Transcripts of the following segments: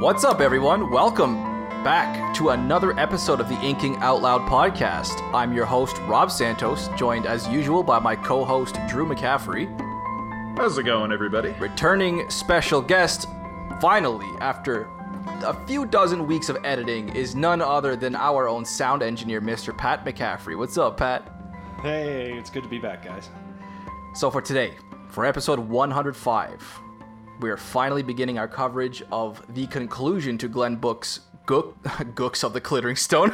What's up, everyone? Welcome back to another episode of the Inking Out Loud podcast. I'm your host, Rob Santos, joined as usual by my co host, Drew McCaffrey. How's it going, everybody? Returning special guest, finally, after a few dozen weeks of editing, is none other than our own sound engineer, Mr. Pat McCaffrey. What's up, Pat? Hey, it's good to be back, guys. So, for today, for episode 105, we are finally beginning our coverage of the conclusion to Glenn Book's Gook, Gooks of the Glittering Stone.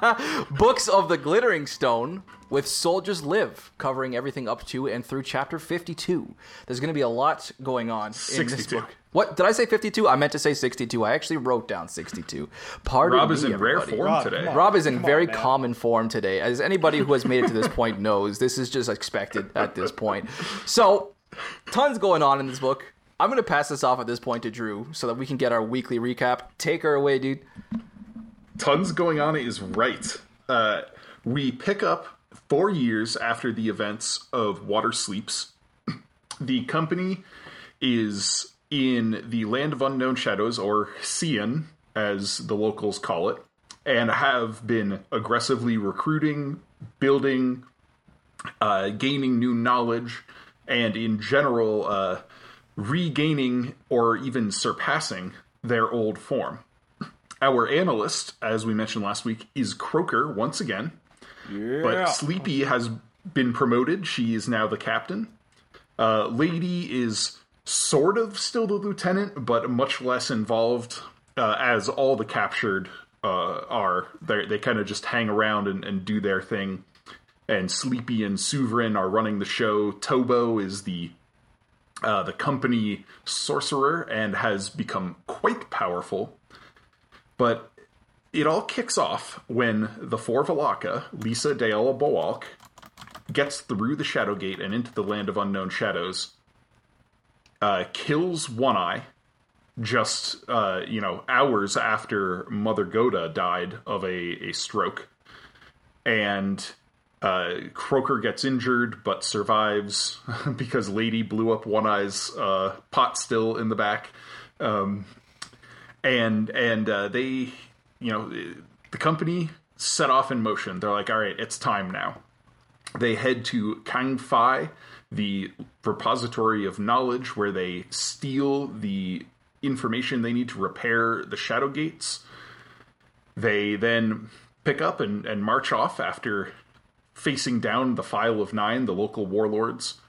Books of the Glittering Stone with Soldiers Live, covering everything up to and through chapter 52. There's going to be a lot going on in this book. What did I say 52? I meant to say 62. I actually wrote down 62. Pardon Rob me, is in rare everybody. form Rob, today. on. Rob is in Come on, very common form today. As anybody who has made it to this point knows, this is just expected at this point. So, tons going on in this book. I'm to pass this off at this point to Drew so that we can get our weekly recap. Take her away, dude. Tons going on is right. Uh, we pick up four years after the events of Water Sleeps. The company is in the Land of Unknown Shadows, or Hsien, as the locals call it, and have been aggressively recruiting, building, uh, gaining new knowledge, and in general, uh, regaining or even surpassing their old form. Our analyst, as we mentioned last week, is Croaker once again. But Sleepy has been promoted. She is now the captain. Uh, Lady is sort of still the lieutenant, but much less involved, uh, as all the captured uh, are. They're, they kind of just hang around and, and do their thing. And Sleepy and Suvrin are running the show. Tobo is the uh, the company sorcerer and has become quite powerful. But it all kicks off when the forvalaka, Lisa Daele Bowalk, gets through the Shadow Gate and into the land of unknown shadows, uh, kills One Eye, just uh, you know hours after Mother Gota died of a, a stroke, and uh, Croaker gets injured but survives because Lady blew up One Eye's uh, pot still in the back. Um, and and uh, they you know the company set off in motion. They're like all right it's time now. They head to Khang Phi the repository of knowledge where they steal the information they need to repair the shadow gates. They then pick up and, and march off after facing down the file of nine the local warlords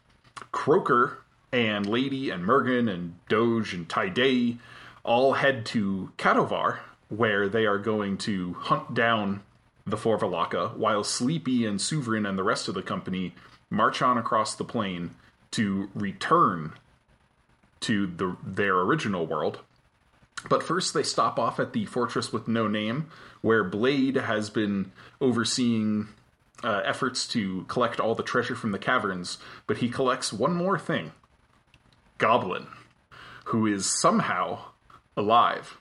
croaker and lady and murgen and doj and Thai Dei all head to Khatovar, where they are going to hunt down the Forvalaka, while Sleepy and Suvrin and the rest of the company march on across the plain to return to the, their original world. But first, they stop off at the Fortress with No Name, where Blade has been overseeing uh, efforts to collect all the treasure from the caverns, but he collects one more thing Goblin, who is somehow alive.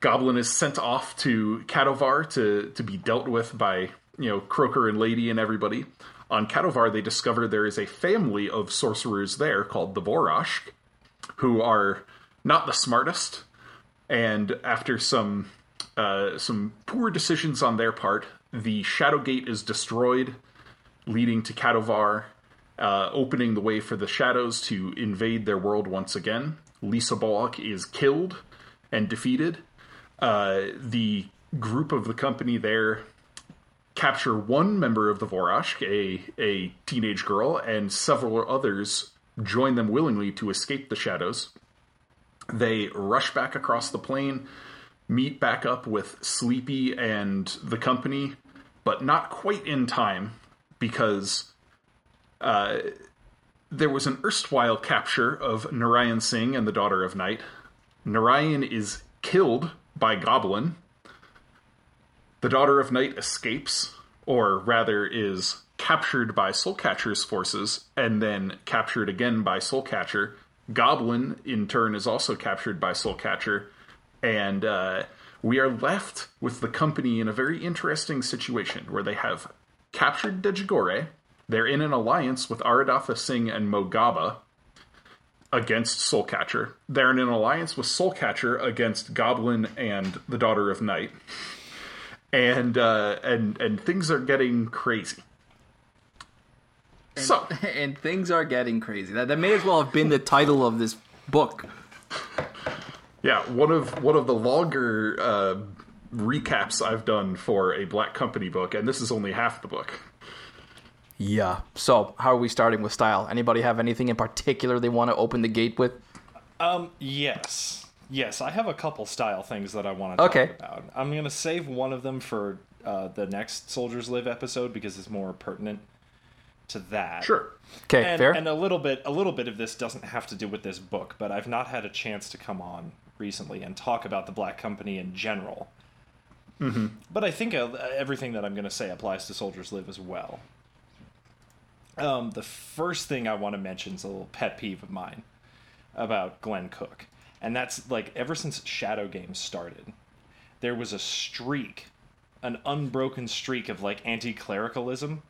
Goblin is sent off to Khatovar to, to be dealt with by, you know, Croaker and Lady and everybody. On Khatovar, they discover there is a family of sorcerers there called the Voroshk, who are not the smartest, and after some uh, some poor decisions on their part, the Shadow Gate is destroyed, leading to Khatovar, uh, opening the way for the shadows to invade their world once again. Lisa Bowalk is killed and defeated. Uh, the group of the company there capture one member of the Voroshk, a, a teenage girl, and several others join them willingly to escape the shadows. They rush back across the plain, meet back up with Sleepy and the company, but not quite in time because uh, there was an erstwhile capture of Narayan Singh and the Daughter of Night. Narayan is killed by Goblin. The Daughter of Night escapes, or rather is captured by Soulcatcher's forces and then captured again by Soulcatcher. Goblin, in turn, is also captured by Soulcatcher, and uh, we are left with the company in a very interesting situation where they have captured Dejagore. They're in an alliance with Aridatha Singh and Mogaba. against Soulcatcher. They're in an alliance with Soulcatcher against Goblin and the Daughter of Night, and uh, and and things are getting crazy. so and things are getting crazy. That, that may as well have been the title of this book. Yeah, one of one of the longer uh, recaps I've done for a Black Company book, and this is only half the book. Yeah. So, how are we starting with style? Anybody have anything in particular they want to open the gate with? Um, yes. Yes, I have a couple style things that I want to Okay. talk about. I'm going to save one of them for uh, the next Soldiers Live episode because it's more pertinent to that. Sure. Okay, And, fair. and a little bit a little bit of this doesn't have to do with this book, but I've not had a chance to come on recently and talk about the Black Company in general. Mm-hmm. But I think uh, everything that I'm going to say applies to Soldiers Live as well. Um, the first thing I want to mention is a little pet peeve of mine about Glen Cook, and that's like ever since Shadow Games started, there was a streak, an unbroken streak of like anti-clericalism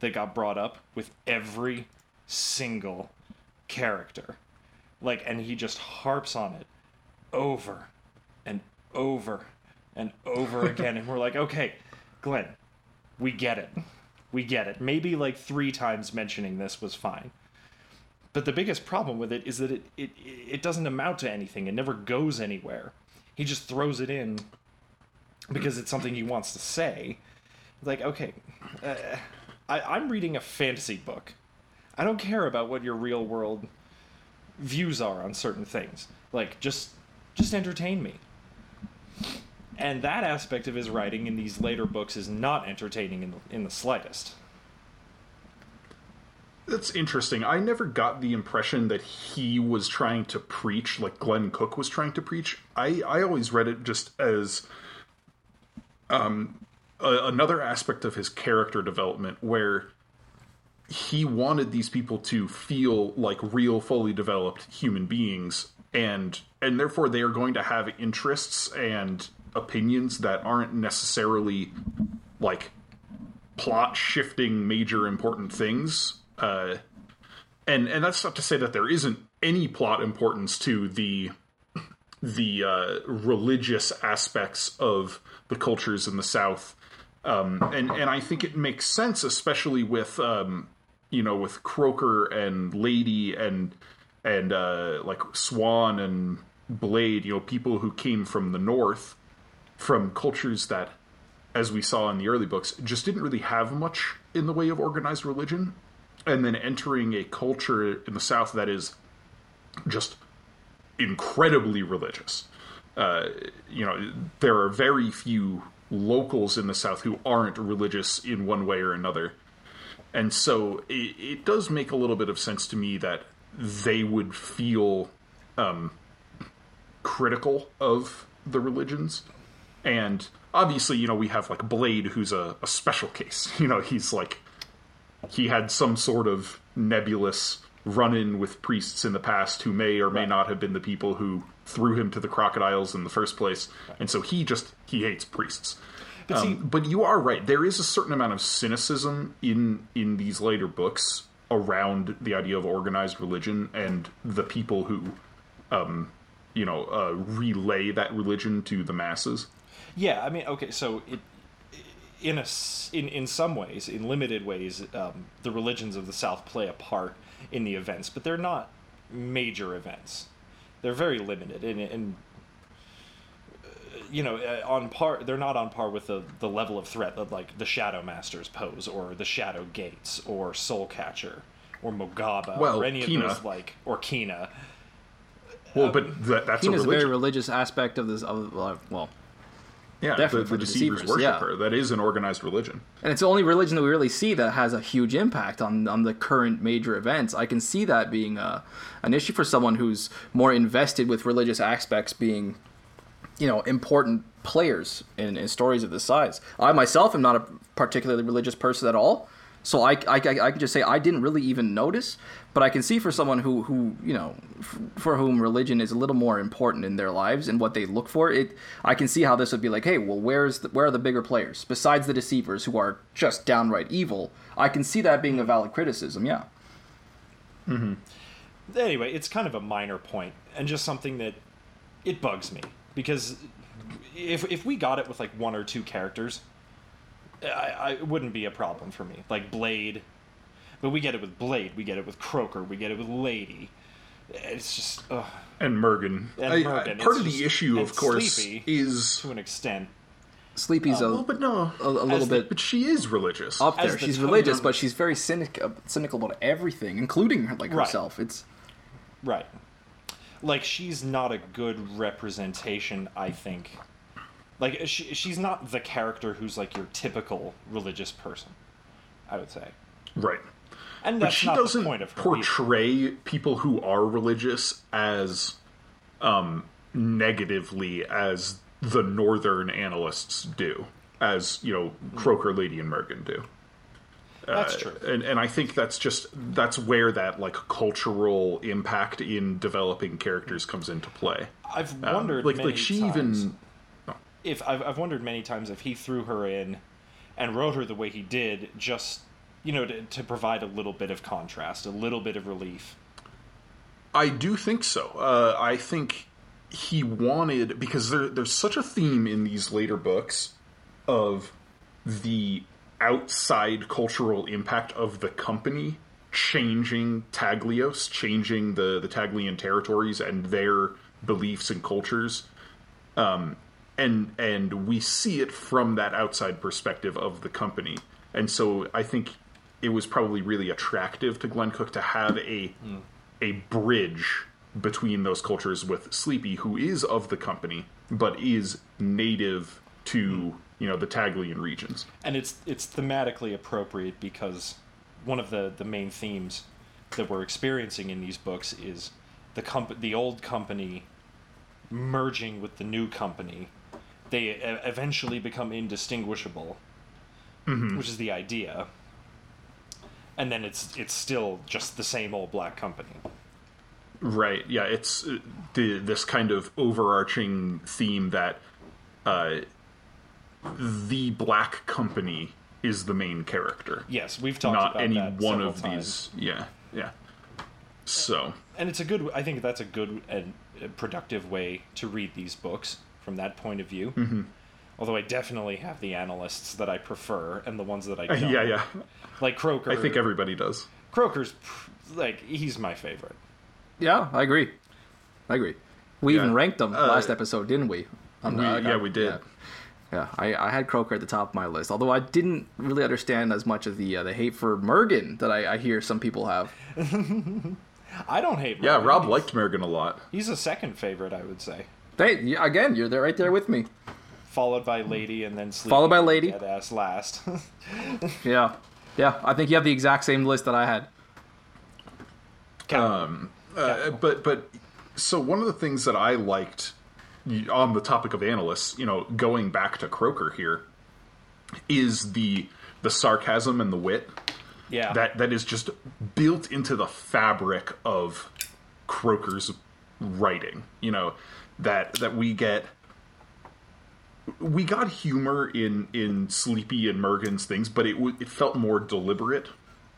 that got brought up with every single character. Like, and he just harps on it over and over and over again. and we're like, okay, Glenn, we get it. We get it. Maybe like three times mentioning this was fine. But the biggest problem with it is that it, it, it doesn't amount to anything. It never goes anywhere. He just throws it in because it's something he wants to say. Like, okay, uh, I, I'm reading a fantasy book. I don't care about what your real world views are on certain things. Like, just just entertain me. And that aspect of his writing in these later books is not entertaining in the, in the slightest. That's interesting. I never got the impression that he was trying to preach like Glen Cook was trying to preach. I, I always read it just as um, a, another aspect of his character development where he wanted these people to feel like real, fully developed human beings, and and therefore they are going to have interests and opinions that aren't necessarily like plot shifting major important things uh, and and that's not to say that there isn't any plot importance to the the uh, religious aspects of the cultures in the South, um, and and I think it makes sense, especially with um, you know with Croaker and Lady and and uh, like Swan and Blade, you know, people who came from the North, from cultures that, as we saw in the early books, just didn't really have much in the way of organized religion and then entering a culture in the South that is just incredibly religious. Uh, you know, there are very few locals in the South who aren't religious in one way or another. And so it, it does make a little bit of sense to me that they would feel um, critical of the religions. And obviously, you know, we have like Blade, who's a, a special case. You know, he's like he had some sort of nebulous run in with priests in the past who may or may Right. not have been the people who threw him to the crocodiles in the first place. And so he just he hates priests. But see- Um, but you are right. There is a certain amount of cynicism in in these later books around the idea of organized religion and the people who, um, you know, uh, relay that religion to the masses. Yeah, I mean, okay, so it, in a in in some ways, in limited ways, um, the religions of the South play a part in the events, but they're not major events. They're very limited, and, and you know, uh, on par. They're not on par with the the level of threat that like the Shadow Masters pose, or the Shadow Gates, or Soul Catcher, or Mogaba, Well, or any Kina. of those like, or Kina. Well, but that, that's Kina's a a very religious aspect of this. Of, uh, well, yeah, definitely the, the the deceivers, deceivers, yeah. worshiper. That is an organized religion. and it's the only religion that we really see that has a huge impact on on the current major events. I can see that being a, an issue for someone who's more invested with religious aspects being, you know, important players in, in stories of this size. I myself am not a particularly religious person at all, so I, I, I can just say I didn't really even notice. But I can see for someone who, who you know, f- for whom religion is a little more important in their lives and what they look for, it I can see how this would be like, hey, well, where's the, where are the bigger players besides the deceivers who are just downright evil? I can see that being a valid criticism. Yeah. Hmm. Anyway, it's kind of a minor point and just something that it bugs me because if if we got it with like one or two characters, I, I it wouldn't be a problem for me. Like Blade, but we get it with Blade, we get it with Croaker, we get it with Lady. It's just ugh, And Murgen. And I- I- Murgen, part it's of the issue, of course, Sleepy. is to an extent. Sleepy's well, a, but no, a, a little the- bit but she is religious. up there. the She's religious, but she's very cynic, uh, cynical about everything, including like Right. herself. It's Right. Like she's not a good representation, I think. Like she, she's not the character who's like your typical religious person. I would say. right. And But she not doesn't point of her. either. portray people who are religious as um, negatively as the northern analysts do, as you know, Croaker, Lady, and Murgen do. That's Uh, true. and and I think that's just that's where that like cultural impact in developing characters comes into play. I've Um, wondered like many like she times even if I've, I've wondered many times if he threw her in and wrote her the way he did, just you know, to, to provide a little bit of contrast, a little bit of relief. I do think so. Uh, I think he wanted because there, there's such a theme in these later books of the outside cultural impact of the company changing Taglios, changing the the Taglian territories and their beliefs and cultures. Um, and and we see it from that outside perspective of the company. And so I think it was probably really attractive to Glen Cook to have a a bridge between those cultures with Sleepy, who is of the company but is native to you know the Taglian regions. and it's it's thematically appropriate because one of the the main themes that we're experiencing in these books is the comp- the old company merging with the new company they eventually become indistinguishable which is the idea and then it's it's still just the same old black company Right. Yeah. It's uh, the this kind of overarching theme that uh, the black company is the main character, yes we've talked about that. not about any that one of times. these. Yeah. Yeah. So and it's a good i think that's a good and uh, productive way to read these books from that point of view mm-hmm. although i definitely have the analysts that i prefer and the ones that i don't yeah, yeah. like croaker I think everybody does. croaker's like he's my favorite yeah, I agree. I agree. We even ranked them Uh, last episode, didn't we? On We, the- yeah, we did. Yeah. Yeah, I, I had Croaker at the top of my list, although I didn't really understand as much of the uh, the hate for Murgen that I, I hear some people have. i don't hate Yeah, Rob He's- liked Murgen a lot. he's a second favorite i would say Hey, again, you're there right there with me. followed by lady and then Sleepy Followed by Lady. dead ass last Yeah, yeah, I think you have the exact same list that I had. Um, uh, but but so one of the things that I liked y- on the topic of analysts, you know, going back to Croaker here, is the the sarcasm and the wit yeah that that is just built into the fabric of Croaker's writing. You know that that we get. We got humor in in Sleepy and Murgen's things, but it it felt more deliberate,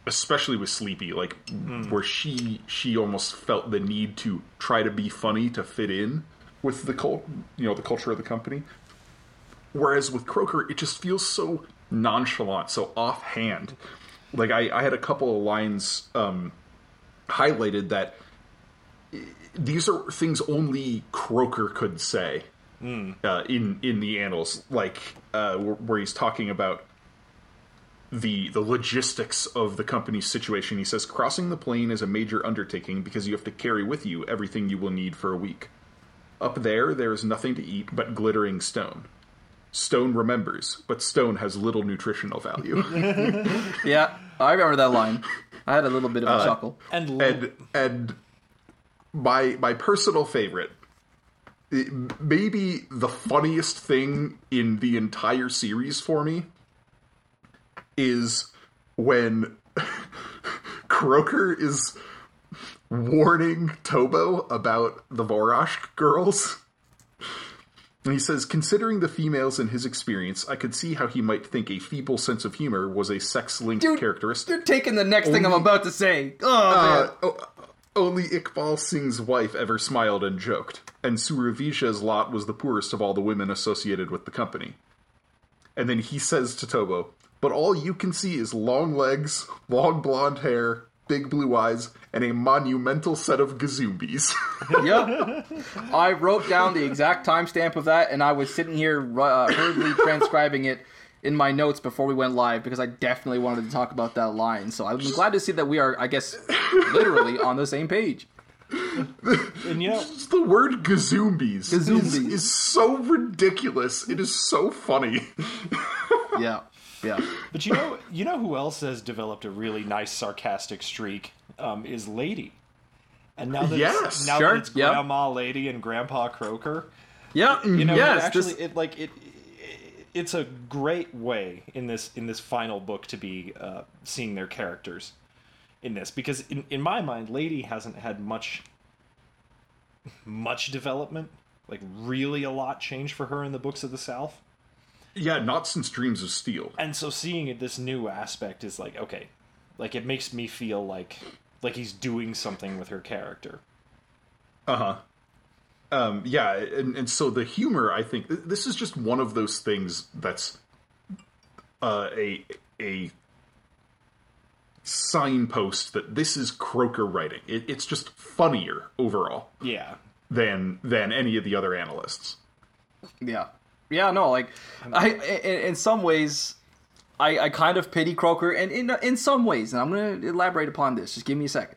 especially with Sleepy, like hmm. where she she almost felt the need to try to be funny to fit in with the cult, you know, the culture of the company. Whereas with Croaker, it just feels so nonchalant, so offhand. Like I, I had a couple of lines um, highlighted that eh, these are things only Croaker could say uh, in in the annals, like uh, where, where he's talking about the the logistics of the company's situation. He says crossing the plane is a major undertaking because you have to carry with you everything you will need for a week. Up there, there is nothing to eat but glittering stone. Stone remembers, but stone has little nutritional value. Yeah, I remember that line. I had a little bit of a uh, chuckle. and, and and my my personal favorite maybe the funniest thing in the entire series for me is when Croaker is warning Tobo about the Voroshk girls. And he says, considering the females in his experience, I could see how he might think a feeble sense of humor was a sex linked Dude, characteristic. You're taking the next thing I'm about to say. Oh, Uh, oh, Only Iqbal Singh's wife ever smiled and joked, and Suravisha's lot was the poorest of all the women associated with the company. And then he says to Tobo, But all you can see is long legs, long blonde hair, big blue eyes, and a monumental set of gazoobies. yep. I wrote down the exact timestamp of that, and I was sitting here uh, hurriedly transcribing it in my notes before we went live because I definitely wanted to talk about that line. So I'm glad to see that we are, I guess, literally on the same page. and you know, Just the word gazoobies, Is, is so ridiculous. It is so funny. yeah. Yeah. But you know, you know who else has developed a really nice sarcastic streak um, is Lady. And now that yes, it's, now sure. that it's yep. Grandma Lady and Grandpa Croaker, yeah, you know, yes, it actually, this... it like it, it, it's a great way in this in this final book to be uh, seeing their characters in this because in, in my mind, Lady hasn't had much much development, like really a lot changed for her in the books of the South. Yeah, not since Dreams of Steel. And so seeing it, this new aspect is like okay, like it makes me feel like like he's doing something with her character. Uh huh. Um, yeah, and, and so the humor, I think, this is just one of those things that's uh, a a signpost that this is Croaker writing. It, it's just funnier overall. Yeah. Than than any of the other analysts. Yeah. Yeah, no, like I in, in some ways I, I kind of pity Croaker, and in in some ways, and I'm going to elaborate upon this. Just give me a second.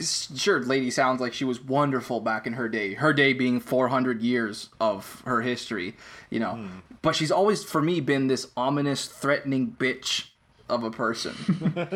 Sure, Lady sounds like she was wonderful back in her day. Her day being 400 years of her history, you know. Mm. But she's always, for me, been this ominous, threatening bitch of a person.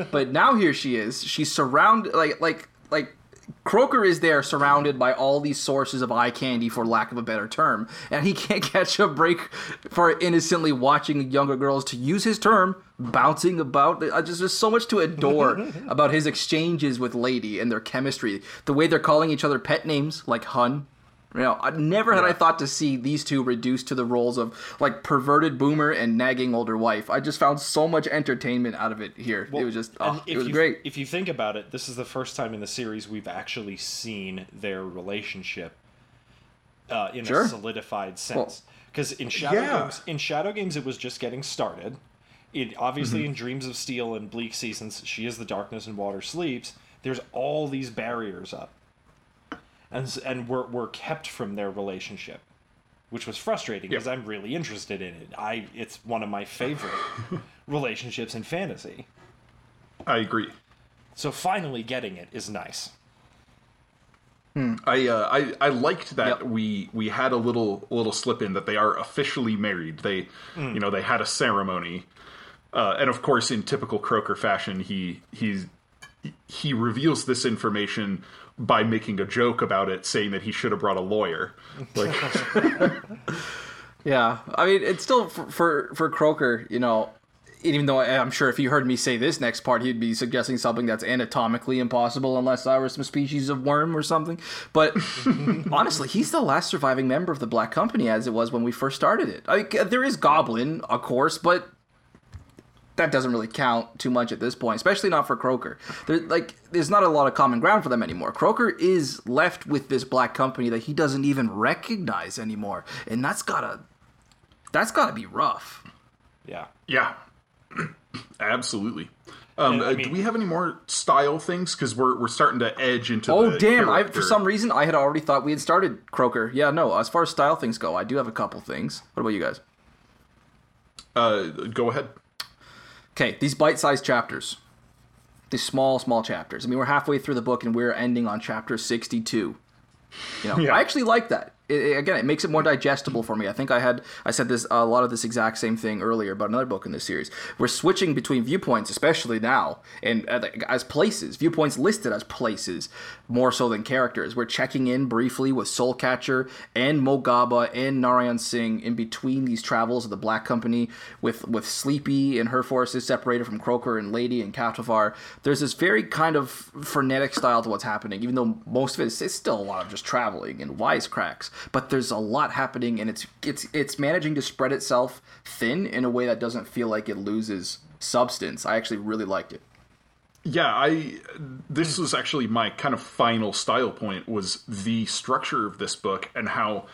but now here she is. She's surrounded, like, like, like Croaker is there surrounded by all these sources of eye candy, for lack of a better term, and he can't catch a break for innocently watching younger girls, to use his term, bouncing about. Just, just so much to adore about his exchanges with Lady and their chemistry. The way they're calling each other pet names, like Hun you know, I never had yeah. I thought to see these two reduced to the roles of like perverted boomer and nagging older wife. I just found so much entertainment out of it here. Well, it was just oh, it was you, great. If you think about it, this is the first time in the series we've actually seen their relationship uh, in sure. a solidified sense. Because well, in Shadow yeah. Games, in Shadow Games, it was just getting started. It obviously mm-hmm. in Dreams of Steel and Bleak Seasons, she is the darkness and water sleeps. There's all these barriers up and and were were kept from their relationship, which was frustrating because yep. I'm really interested in it. I it's one of my favorite relationships in fantasy. I agree. So finally getting it is nice. Hmm. I, uh, I I liked that yep. we we had a little little slip in that they are officially married. They mm. you know they had a ceremony, uh, and of course in typical Croaker fashion he he's he reveals this information by making a joke about it, saying that he should have brought a lawyer. Like, yeah, I mean, it's still for, for for Croaker, you know. Even though I'm sure if you heard me say this next part, he'd be suggesting something that's anatomically impossible unless I were some species of worm or something. But honestly, he's the last surviving member of the Black Company as it was when we first started it. I mean, there is Goblin, of course, but that doesn't really count too much at this point, especially not for Croaker. There, like, there's not a lot of common ground for them anymore. Croaker is left with this black company that he doesn't even recognize anymore, and that's gotta, that's gotta be rough. Yeah. Yeah. Absolutely. Um, I uh, mean, do we have any more style things? Because we're we're starting to edge into. Oh damn! I, for some reason, I had already thought we had started Croaker. Yeah, no. As far as style things go, I do have a couple things. What about you guys? Uh, go ahead. Okay, these bite-sized chapters. These small, small chapters. I mean, we're halfway through the book and we're ending on chapter 62. You know, yeah. I actually like that it, again, it makes it more digestible for me. I think I had I said this a lot of this exact same thing earlier about another book in this series. We're switching between viewpoints, especially now, and uh, as places, viewpoints listed as places more so than characters. We're checking in briefly with Soulcatcher and Mogaba and Narayan Singh in between these travels of the Black Company, with with Sleepy and her forces separated from Croaker and Lady and Khatovar. There's this very kind of frenetic style to what's happening, even though most of it is still a lot of just traveling and wisecracks but there's a lot happening and it's it's it's managing to spread itself thin in a way that doesn't feel like it loses substance. I actually really liked it. Yeah, I this was actually my kind of final style point was the structure of this book and how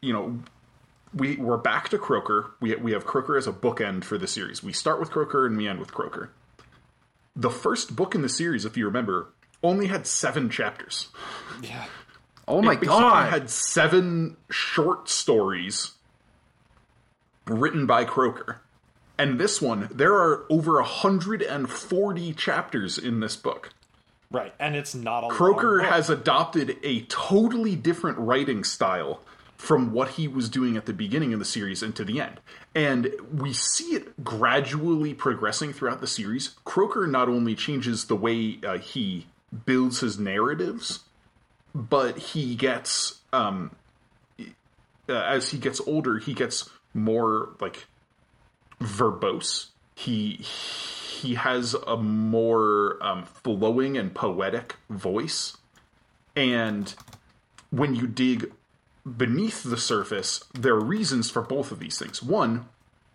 you know we we're back to Croaker. We we have Croaker as a bookend for the series. We start with Croaker and we end with Croaker. The first book in the series, if you remember, only had seven chapters. Yeah. Oh my It basically god! had seven short stories written by Croaker. And this one, there are over 140 chapters in this book. Right. And it's not a Croaker long book. has adopted a totally different writing style from what he was doing at the beginning of the series and to the end. And we see it gradually progressing throughout the series. Croaker not only changes the way uh, he builds his narratives, but he gets um uh, as he gets older, he gets more like verbose. He he has a more um, flowing and poetic voice, and when you dig beneath the surface, there are reasons for both of these things. One,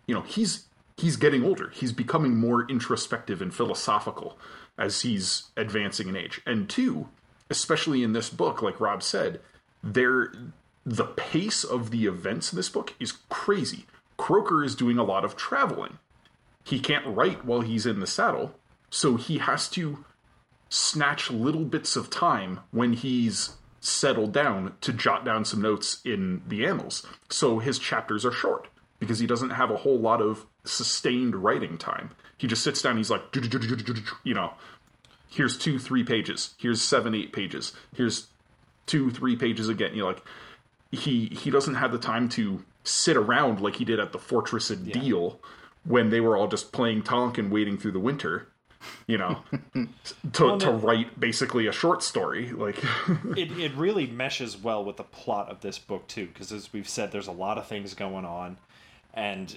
you know, he's he's getting older. He's becoming more introspective and philosophical as he's advancing in age. And two, especially in this book, like Rob said, there the pace of the events in this book is crazy. Croaker is doing a lot of traveling. He can't write while he's in the saddle, so he has to snatch little bits of time when he's settled down to jot down some notes in the annals. So his chapters are short because he doesn't have a whole lot of sustained writing time. He just sits down, he's like, you know, here's two, three pages, here's seven, eight pages, here's two, three pages again. You're like, he he doesn't have the time to sit around like he did at the Fortress of Deal when they were all just playing Tonkin waiting through the winter. You know, to, to write basically a short story. Like, it, it really meshes well with the plot of this book too because as we've said there's a lot of things going on and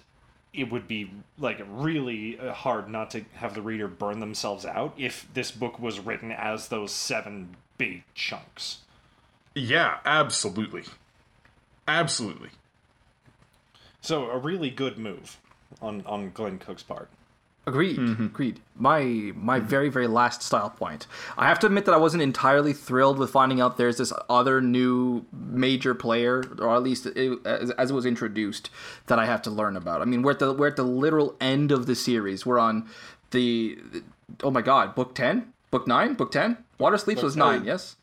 it would be like really uh, hard not to have the reader burn themselves out if this book was written as those seven big chunks. Yeah, absolutely, absolutely. so a really good move on on glen cook's part Agreed. Agreed. My my very very last style point. I have to admit that I wasn't entirely thrilled with finding out there's this other new major player, or at least it, as, as it was introduced, that I have to learn about. I mean, we're at the we're at the literal end of the series. We're on the oh my god, book ten, book nine, book ten. Water Sleeps was nine. Yes.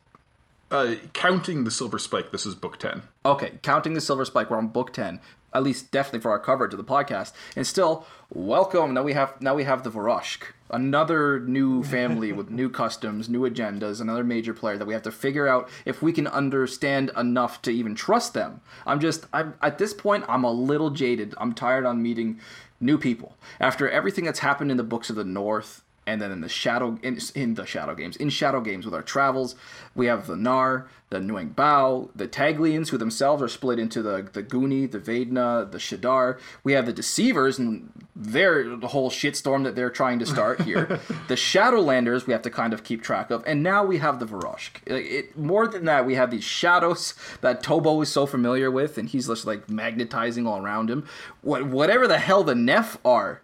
Uh, counting the Silver Spike, this is book ten. Okay, counting the Silver Spike, we're on book ten. At least definitely for our coverage of the podcast. And still, welcome. Now we have now we have the Voroshk, another new family with new customs, new agendas, another major player that we have to figure out if we can understand enough to even trust them. I'm just I'm at this point I'm a little jaded. I'm tired on meeting new people. After everything that's happened in the books of the North and then in the shadow in, in the shadow games in shadow games with our travels we have the nar the Nyueng Bao, the Taglians, who themselves are split into the the Gunni, the Vedna, the Shadar. We have the Deceivers, and they're the whole shitstorm that they're trying to start here. the Shadowlanders, we have to kind of keep track of, and now we have the Voroshk. It, it, more than that, we have these shadows that Tobo is so familiar with, and he's just like magnetizing all around him. What, whatever the hell the Nef are,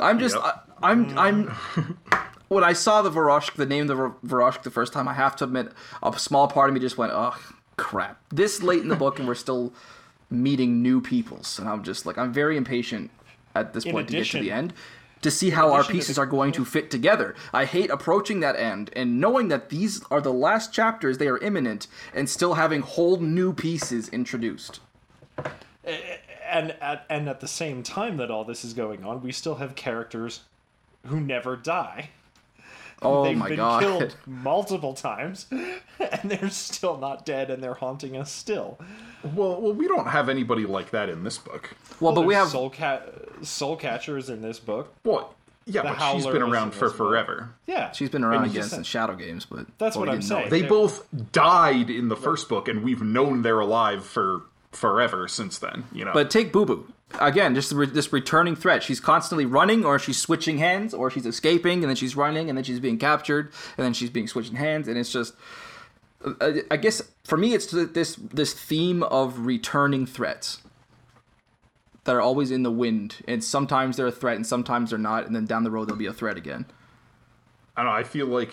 I'm just, Yep. I'm, mm. I'm. When I saw the Voroshk, the name of the Voroshk the first time, I have to admit, a small part of me just went, "Oh, crap!" This late in the book, and we're still meeting new peoples, and I'm just like, I'm very impatient at this In point to get to the end to see how our pieces are going to fit together. I hate approaching that end and knowing that these are the last chapters, they are imminent, and still having whole new pieces introduced. and at and at the same time that all this is going on we still have characters who never die Oh They've my been god. killed multiple times, and they're still not dead, and they're haunting us still. Well, well, we don't have anybody like that in this book. Well, but we have soul cat, soul catchers in this book. Well, yeah, The but she's been around for this book. forever. Yeah, she's been around And again just since Shadow Games, but That's well, what I'm didn't know saying. They They're- both died in the first book, and we've known they're alive for forever since then. You know, But take Boo Boo again, just re- this returning threat. She's constantly running, or she's switching hands, or she's escaping, and then she's running, and then she's being captured, and then she's being switching hands, and it's just. I guess for me, it's this this theme of returning threats that are always in the wind, and sometimes they're a threat, and sometimes they're not, and then down the road they'll be a threat again. I don't know. I feel like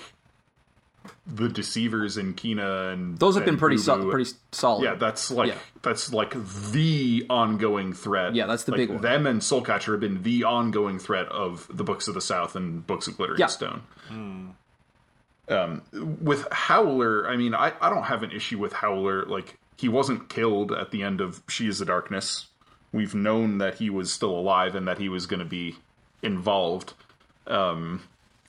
the deceivers in Kina and Those have been pretty so- pretty solid. Yeah, that's like Yeah. that's like the ongoing threat. Yeah, that's the Like, big one. Them and Soulcatcher have been the ongoing threat of the Books of the South and Books of Glittering Yeah. Stone. Um, with Howler, I mean, I, I don't have an issue with Howler. Like he wasn't killed at the end of She Is the Darkness. We've known that he was still alive and that he was going to be involved. Um,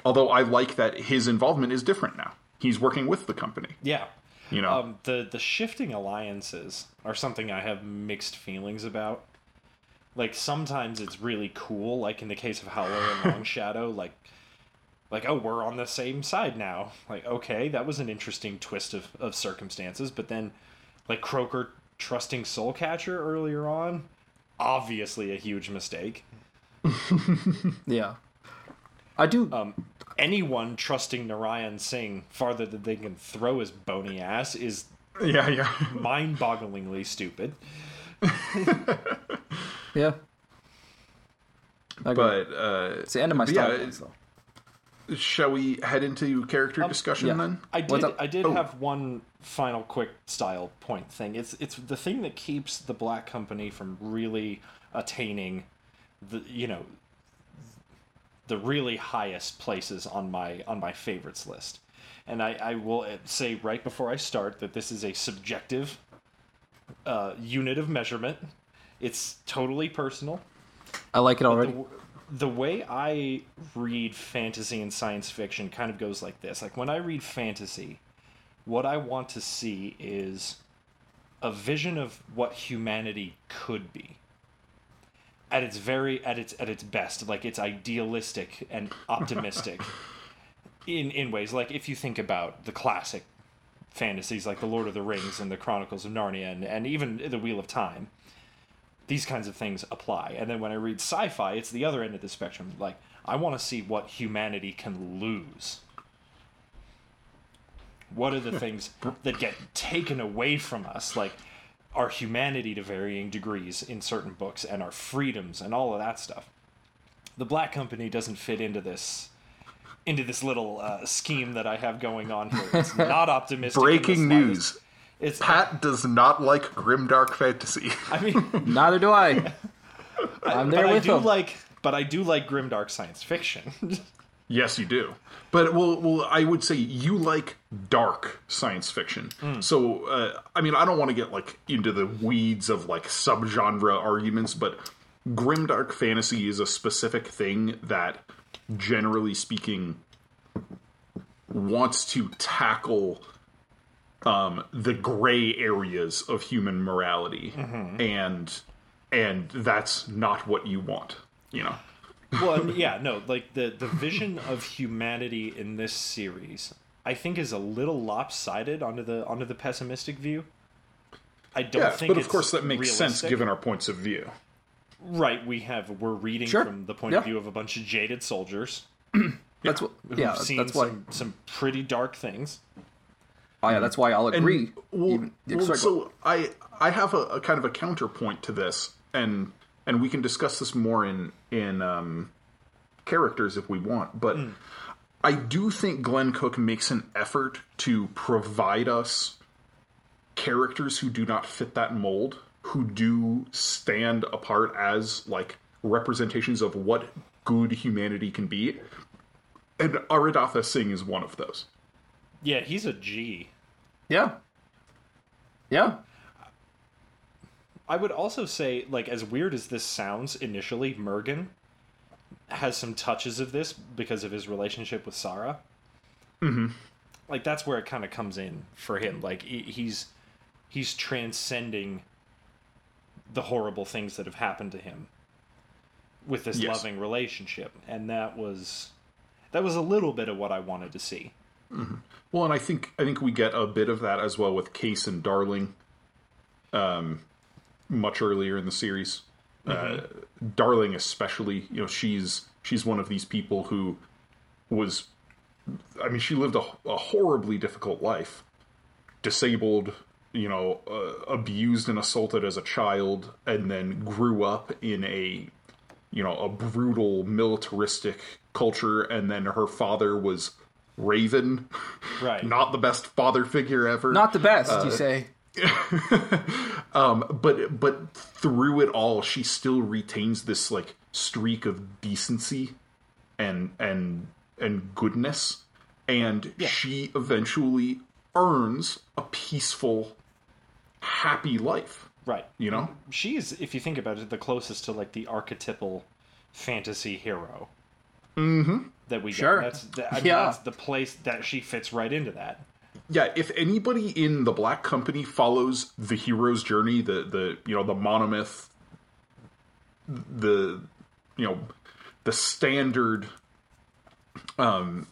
although I like that his involvement is different now. He's working with the company. Yeah. You know, Um, the the shifting alliances are something I have mixed feelings about. Like sometimes it's really cool, like in the case of Howler and Long Shadow, like like oh we're on the same side now. Like okay, that was an interesting twist of, of circumstances. But then like Croaker trusting Soulcatcher earlier on, obviously a huge mistake. Yeah. I do. Um, anyone trusting Narayan Singh farther than they can throw his bony ass is yeah, yeah. mind-bogglingly stupid. yeah. I but uh, it's the end of my but style yeah, points, shall we head into character discussion yeah. then? I did. I did Oh. have one final quick style point thing. It's it's the thing that keeps the Black Company from really attaining the you know the really highest places on my on my favorites list. And I, I will say right before I start that this is a subjective uh, unit of measurement. It's totally personal. I like it already. the, the way I read fantasy and science fiction kind of goes like this. Like when I read fantasy, what I want to see is a vision of what humanity could be. At its very at its at its best, like it's idealistic and optimistic in in ways like if you think about the classic fantasies like the Lord of the Rings and the Chronicles of Narnia and, and even the Wheel of Time these kinds of things apply. And then when I read sci-fi, it's the other end of the spectrum. Like I want to see what humanity can lose. What are the things that get taken away from us, like our humanity to varying degrees in certain books and our freedoms and all of that stuff. The Black Company doesn't fit into this into this little uh, scheme that I have going on here. It's not optimistic. Breaking news. It's Pat does not like grimdark fantasy. I mean Neither do I. I'm there but I with do him. like but I do like grimdark science fiction. Yes, you do. But well, well, I would say you like dark science fiction. Hmm. So, uh, I mean, I don't want to get like into the weeds of like subgenre arguments, but grimdark fantasy is a specific thing that, generally speaking, wants to tackle um, the gray areas of human morality, Mm-hmm. and and that's not what you want. You know. Well, and yeah, no, like the the vision of humanity in this series, I think, is a little lopsided onto the onto the pessimistic view. I don't Yeah, think, but of it's course that makes sense given our points of view. Right, we have we're reading Sure. from the point Yeah. of view of a bunch of jaded soldiers That's what. who've Yeah, seen that's why. some some pretty dark things. Oh yeah, that's why I'll agree. Well, even- well, so I I have a, a kind of a counterpoint to this, and and we can discuss this more in in um, characters if we want. But Hmm. I do think Glen Cook makes an effort to provide us characters who do not fit that mold, who do stand apart as like representations of what good humanity can be. And Aridatha Singh is one of those. Yeah, he's a G. yeah, yeah. I would also say, like, as weird as this sounds initially, Murgen has some touches of this because of his relationship with Sahra. Mm-hmm. Like that's where it kind of comes in for him. Like he's he's transcending the horrible things that have happened to him with this Yes. loving relationship, and that was that was a little bit of what I wanted to see. Well, and I think I think we get a bit of that as well with Case and Darling, um, much earlier in the series. Uh, Darling, especially, you know, she's she's one of these people who was, I mean, she lived a, a horribly difficult life, disabled, you know, uh, abused and assaulted as a child, and then grew up in a, you know, a brutal militaristic culture, and then her father was Raven, Right. not the best father figure ever. Not the best, you say. um, but but through it all, she still retains this like streak of decency and and and goodness, and she eventually earns a peaceful, happy life. Right. You know, She's, if you think about it, the closest to like the archetypal fantasy hero. That we Sure. get. That's that, I mean, Yeah. that's the place that she fits right into that. Yeah. If anybody in the Black Company follows the hero's journey, the the you know the monomyth, the you know the standard um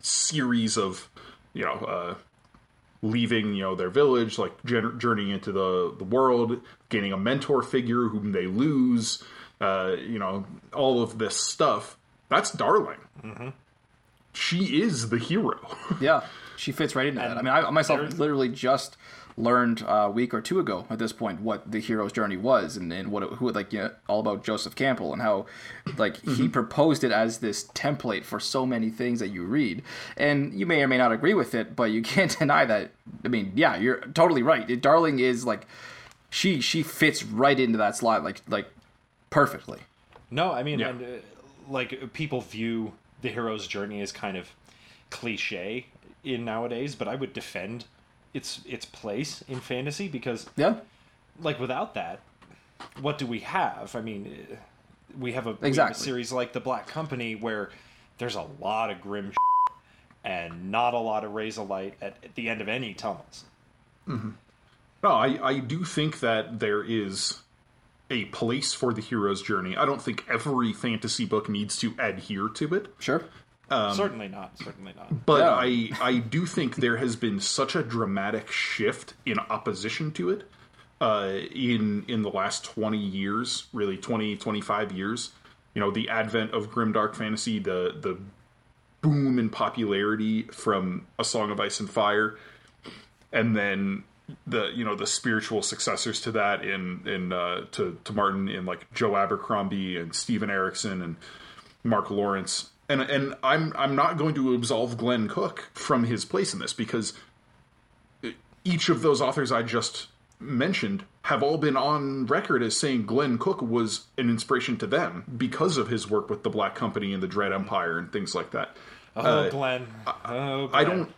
series of you know uh leaving you know their village like journeying into the the world gaining a mentor figure whom they lose uh you know all of this stuff that's darling. She is the hero. Yeah, she fits right into that. I mean, I myself there's- literally just learned a week or two ago at this point what the hero's journey was and, and what it, who like you know, all about Joseph Campbell and how like he proposed it as this template for so many things that you read. And you may or may not agree with it but you can't deny that. I mean yeah you're totally right. It, Darling is like she she fits right into that slot like like perfectly. No, I mean, Yeah. and, uh, like people view the hero's journey as kind of cliche in nowadays, but I would defend its its place in fantasy because, yeah. like, without that, what do we have? I mean, uh, we have a, we have a series like the Black Company where there's a lot of grim and not a lot of rays of light at, at the end of any tunnels. no I, I do think that there is a place for the hero's journey. I don't think every fantasy book needs to adhere to it. Sure certainly not. Certainly not. But Yeah. I I do think there has been such a dramatic shift in opposition to it uh, in in the last 20 years, really 20 25 years. You know, the advent of grimdark fantasy, the the boom in popularity from A Song of Ice and Fire, and then the you know the spiritual successors to that in in uh, to to Martin in like Joe Abercrombie and Steven Erikson and Mark Lawrence. And and I'm I'm not going to absolve Glenn Cook from his place in this because each of those authors I just mentioned have all been on record as saying Glenn Cook was an inspiration to them because of his work with the Black Company and the Dread Empire and things like that. Oh, uh, Glenn. Oh, Glenn. I don't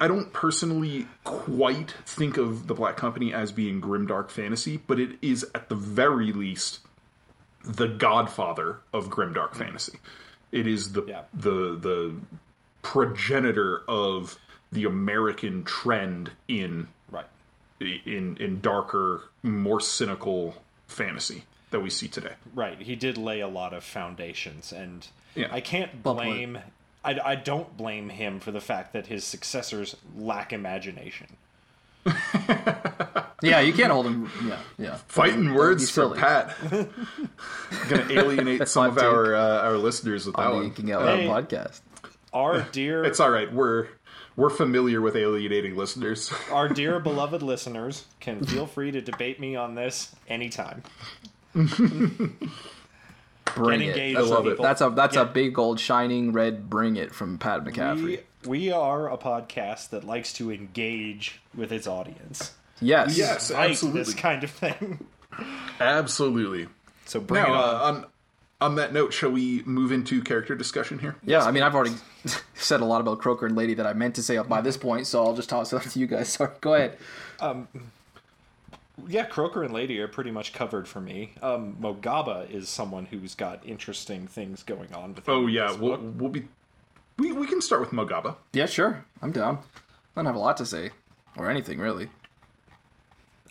I don't personally quite think of the Black Company as being grimdark fantasy, but it is at the very least the godfather of grimdark fantasy. It is the Yeah. the the progenitor of the American trend in Right. in in darker, more cynical fantasy that we see today. Right. He did lay a lot of foundations, and Yeah. I can't blame. I, I don't blame him for the fact that his successors lack imagination. yeah you can't hold him yeah yeah Fighting words for silly. Pat. Gonna alienate some of our uh, our listeners with that on the one. Inking Out Hey. Podcast Our dear, It's all right. We're we're familiar with alienating listeners. our dear beloved listeners can feel free to debate me on this anytime. bring Get it engaged, I love it. people. That's a that's a Get- big old shining red bring it from Pat McCaffrey. We, we are a podcast that likes to engage with its audience. Yes. Yes, Like absolutely, this kind of thing. absolutely. So bring Now, it on. uh, on on that note, shall we move into character discussion here? Yeah, I mean I've already said a lot about Croaker and Lady that I meant to say up by this point, so I'll just toss it up to you guys. Sorry, go ahead. Yeah, Croaker and Lady are pretty much covered for me. Um, Mogaba is someone who's got interesting things going on with. Oh yeah, we'll book. we'll be we we can start with Mogaba. Yeah, sure. I'm down. I don't have a lot to say. Or anything really.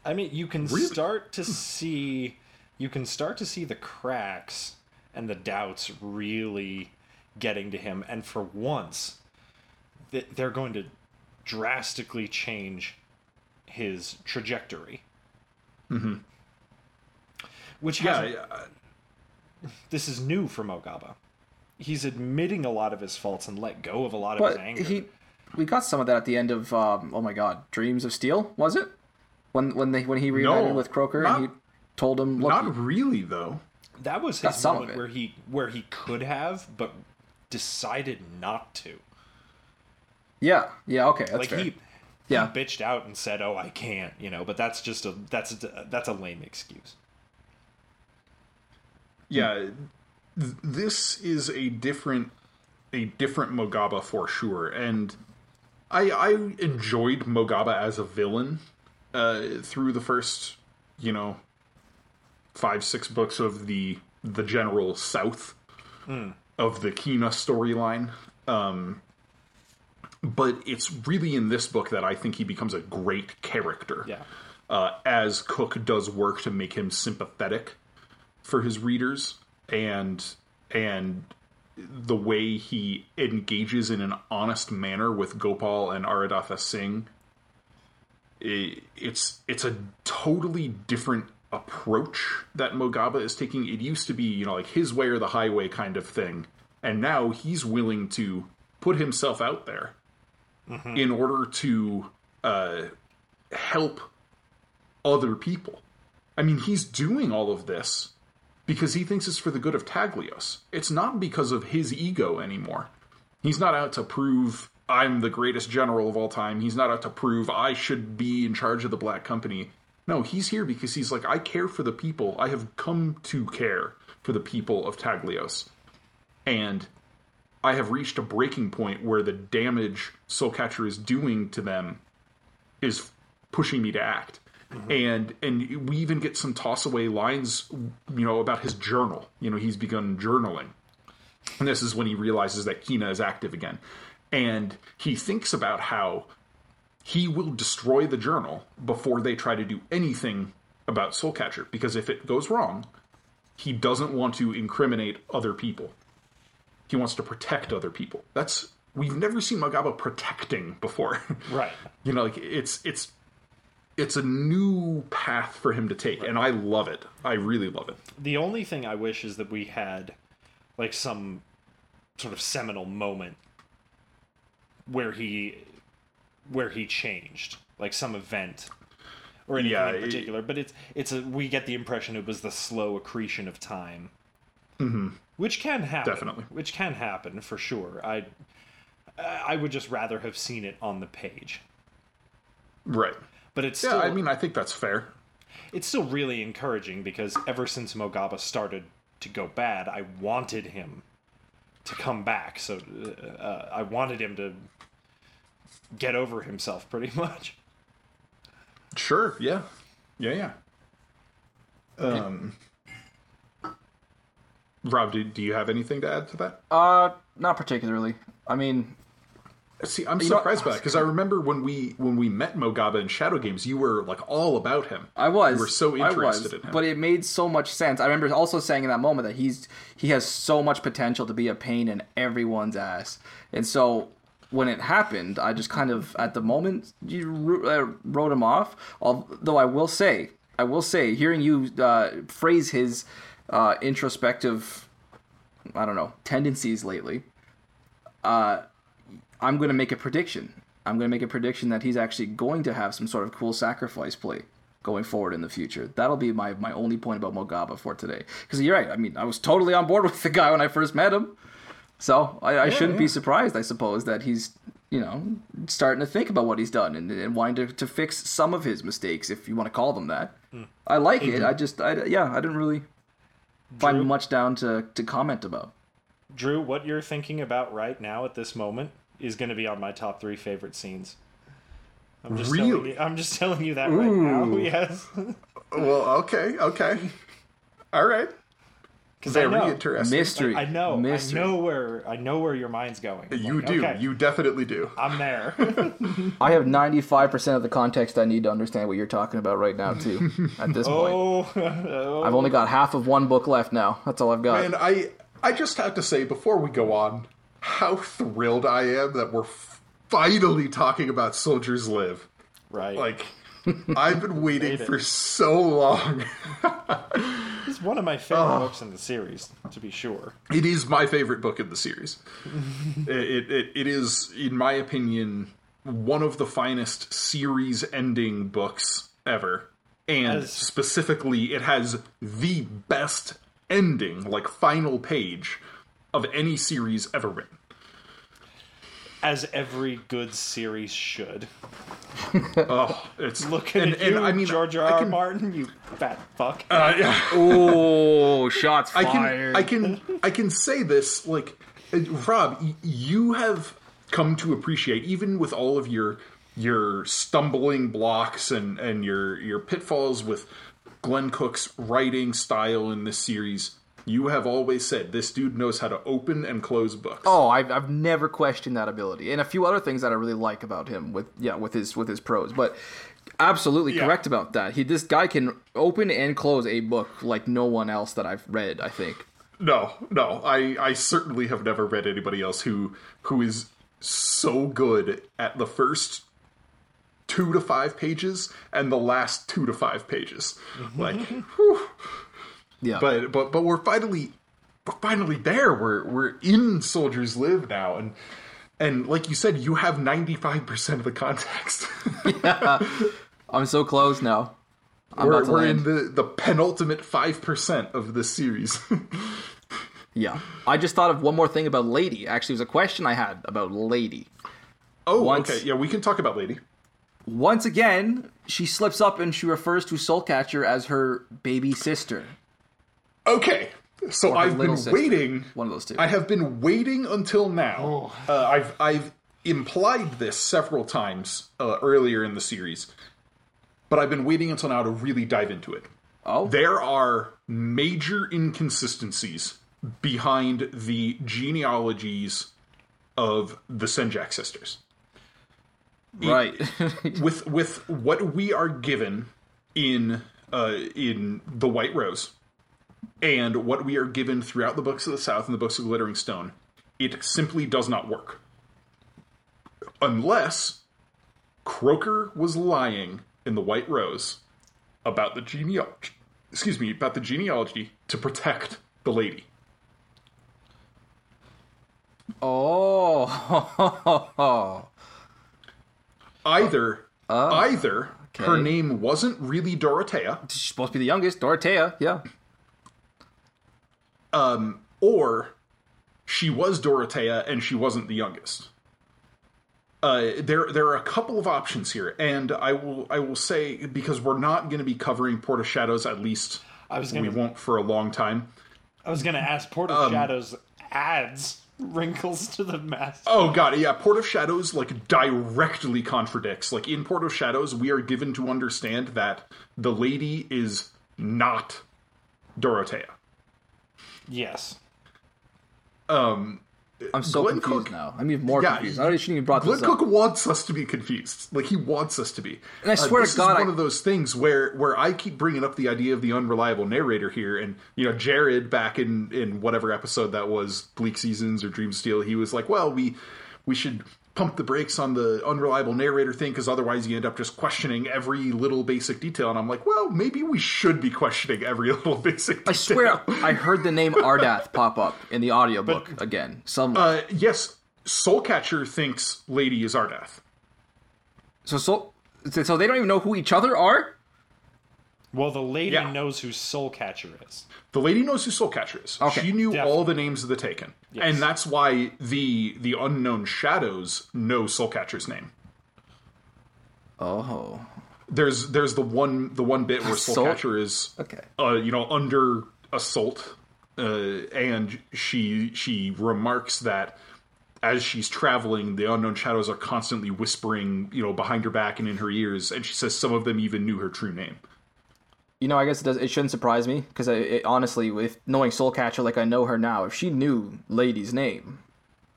I mean, you can Really? start to see, you can start to see the cracks and the doubts really getting to him, and for once, th- they're going to drastically change his trajectory. Mm-hmm. Which Yeah, yeah, this is new for Mogaba. He's admitting a lot of his faults and let go of a lot of But his anger. he we got some of that at the end of um, oh my god, Dreams of Steel, was it? When when they when he reunited No, with Croaker not- and he told him look not really though. that was his moment where he where he could have, but decided not to. Yeah, yeah, okay, that's like fair. he, Yeah. he bitched out and said, "Oh, I can't," you know. But that's just a that's a, that's a lame excuse. Yeah, th- this is a different a different Mogaba for sure, and I I enjoyed Mogaba as a villain uh, through the first you know five six books of the the general South of the Kina storyline. Um, but it's really in this book that I think he becomes a great character. Yeah. Uh, as Cook does work to make him sympathetic for his readers, and and the way he engages in an honest manner with Gopal and Aridatha Singh, it's it's a totally different approach that Mogaba is taking. It used to be, you know, like his way or the highway kind of thing, and now he's willing to put himself out there in order to uh, help other people. I mean, he's doing all of this because he thinks it's for the good of Taglios. It's not because of his ego anymore. He's not out to prove I'm the greatest general of all time. He's not out to prove I should be in charge of the Black Company. No, he's here because he's like, I care for the people. I have come to care for the people of Taglios. And I have reached a breaking point where the damage Soulcatcher is doing to them is pushing me to act. Mm-hmm. And and we even get some toss away lines, you know, about his journal. You know, he's begun journaling. And this is when he realizes that Kina is active again. And he thinks about how he will destroy the journal before they try to do anything about Soulcatcher. Because if it goes wrong, he doesn't want to incriminate other people. He wants to protect other people. That's we've never seen Mogaba protecting before. Right. you know, like it's it's it's a new path for him to take, and I love it. I really love it. The only thing I wish is that we had like some sort of seminal moment where he where he changed, like some event or anything Yeah, in it- particular. But it's it's a we get the impression it was the slow accretion of time, mm-hmm. which can happen. Definitely. which can happen for sure. I I would just rather have seen it on the page, Right. but it's Yeah, still I mean, I think that's fair. it's still really encouraging because ever since Mogaba started to go bad, I wanted him to come back. So uh, I wanted him to get over himself, pretty much. Sure. Yeah. Yeah. Yeah. Um. Rob, do, do you have anything to add to that? Uh, not particularly. I mean, See, I'm surprised by that because I remember when we when we met Mogaba in Shadow Games, you were like all about him. I was. You were so interested was, in him. But it made so much sense. I remember also saying in that moment that he's he has so much potential to be a pain in everyone's ass. And so when it happened, I just kind of at the moment you uh, wrote him off. Although I will say, I will say, hearing you uh, phrase his uh, introspective, I don't know, tendencies lately. Uh, I'm going to make a prediction. I'm going to make a prediction that he's actually going to have some sort of cool sacrifice play going forward in the future. That'll be my, my only point about Mogaba for today. Because you're right. I mean, I was totally on board with the guy when I first met him. So I, I shouldn't be surprised, I suppose, that he's, you know, starting to think about what he's done and, and wanting to, to fix some of his mistakes, if you want to call them that. Hmm. I like it. I just, I, yeah, I didn't really find Drew? much down to, to comment about. Drew, what you're thinking about right now at this moment is going to be on my top three favorite scenes. I'm just telling Really? you, I'm just telling you that right now. Yes, well, okay, okay, all right. because I Very know. interesting. Mystery. I know. Mystery. I know where. I know where your mind's going. You Like, do. okay, You definitely do. I'm there. I have 95% of the context I need to understand what you're talking about right now, too, at this point. oh, oh, I've only got half of one book left now. That's all I've got. And I, I just have to say before we go on, how thrilled I am that we're finally talking about Soldiers Live. right. Like, I've been waiting for so long. It's one of my favorite books in the series, to be sure. It is my favorite book in the series. it, it, it is, in my opinion, one of the finest series ending books ever. And As- specifically, it has the best ending, like final page, of any series ever written. as every good series should. Oh, it's Looking and, at and you, I mean, George R. I R. can, Martin, you fat fuck. uh, yeah. Oh, shots I fired. can I can I can say this like uh, Rob, you have come to appreciate even with all of your your stumbling blocks and and your your pitfalls with Glenn Cook's writing style in this series. You have always said this dude knows how to open and close books. Oh, I've, I've never questioned that ability, and a few other things that I really like about him with yeah with his with his prose. But absolutely Yeah. correct about that. He this guy can open and close a book like no one else that I've read. I think. No, no, I I certainly have never read anybody else who who is so good at the first two to five pages and the last two to five pages. Like, whew. Yeah. but but but we're finally we're finally there. We're we're in Soldiers Live now, and and like you said, you have ninety five percent of the context. I'm so close now. I'm we're we're land. in the the penultimate five percent of this series. Yeah. I just thought of one more thing about Lady. Actually, it was a question I had about Lady. oh, Once- okay, yeah, we can talk about Lady. Once again, she slips up and she refers to Soulcatcher as her baby sister. Okay, so her I've been sister. waiting. One of those two. I have been waiting until now. Uh, I've I've implied this several times uh, earlier in the series, but I've been waiting until now to really dive into it. Oh, There are major inconsistencies behind the genealogies of the Senjak sisters. right. with with what we are given in uh, in the White Rose, and what we are given throughout the books of the South and the books of Glittering Stone, it simply does not work. Unless Croaker was lying in the White Rose about the genealogy, excuse me, about the genealogy to protect the lady. oh. Either, oh. either her name wasn't really Dorothea, She's supposed to be the youngest, Dorothea. Yeah. Or she was Dorothea and she wasn't the youngest. Uh, there, there are a couple of options here, and I will, I will say because we're not going to be covering Port of Shadows, at least I was gonna, we won't for a long time. I was gonna ask Port of Shadows adds wrinkles to the mask. Oh god, yeah, Port of Shadows like directly contradicts. Like in Port of Shadows, we are given to understand that the lady is not Dorothea. Yes. Um, I'm so Glenn confused Cook- now. I'm even more Yeah, confused. I already shouldn't even brought Glenn this up. Cook wants us to be confused. Like he wants us to be. And I swear to this God, is I- one of those things where where I keep bringing up the idea of the unreliable narrator here, and you know, Jared back in in whatever episode that was, Bleak Seasons or Dream Steel, he was like, "Well, we we should." Pump the brakes on the unreliable narrator thing because otherwise you end up just questioning every little basic detail. And I'm like, well, maybe we should be questioning every little basic detail. I swear I heard the name Ardath pop up in the audiobook again. Some Uh, yes, Soulcatcher thinks Lady is Ardath. so so so they don't even know who each other are? Well, the lady Yeah. knows who Soulcatcher is. The lady knows who Soulcatcher is. Okay, she knew definitely. all the names of the Taken, Yes. and that's why the the unknown shadows know Soulcatcher's name. Oh. There's there's the one the one bit where Soul- Soulcatcher is Okay. uh, you know under assault, uh, and she she remarks that as she's traveling, the unknown shadows are constantly whispering, you know, behind her back and in her ears, and she says some of them even knew her true name. You know, I guess it does. It shouldn't surprise me because honestly, with knowing Soulcatcher like I know her now, if she knew Lady's name,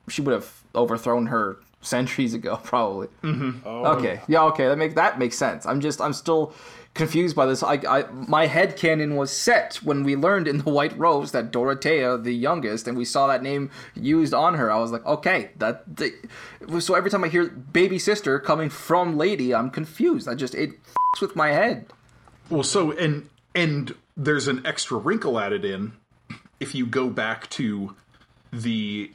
she would have overthrown her centuries ago, probably. Mm-hmm. Okay, yeah, okay, that makes that makes sense. I'm just, I'm still confused by this. I, I, my head canon was set when we learned in the White Rose that Dorothea, the youngest, and we saw that name used on her. I was like, okay, that. The, so every time I hear baby sister coming from Lady, I'm confused. I just it f***s with my head. Well, so and and there's an extra wrinkle added in if you go back to the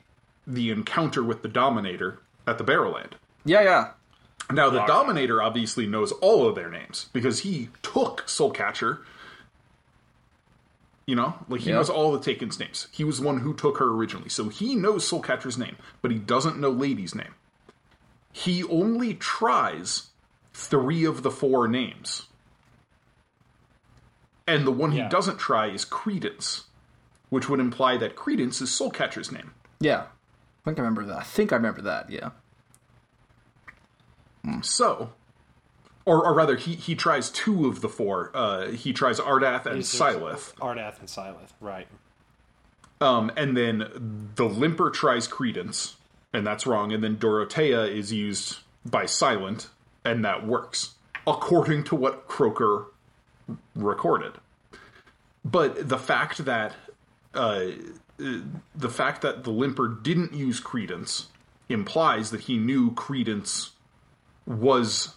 the encounter with the Dominator at the Barrowland. Yeah, yeah. Now, the Dominator obviously knows all of their names because he took Soulcatcher. You know, like he Yeah. knows all the Taken's names. He was the one who took her originally, so he knows Soulcatcher's name, but he doesn't know Lady's name. he only tries three of the four names. And the one Yeah. he doesn't try is Credence, which would imply that Credence is Soulcatcher's name. Yeah. I think I remember that. I think I remember that, yeah. So, or, or rather, he, he tries two of the four. Uh, he tries Ardath and Sylith. Ardath and Sylith, right. Um, and then the Limper tries Credence, and that's wrong. And then Dorothea is used by Silent, and that works, according to what Croaker recorded. But the fact that uh, uh, the fact that the Limper didn't use Credence implies that he knew Credence was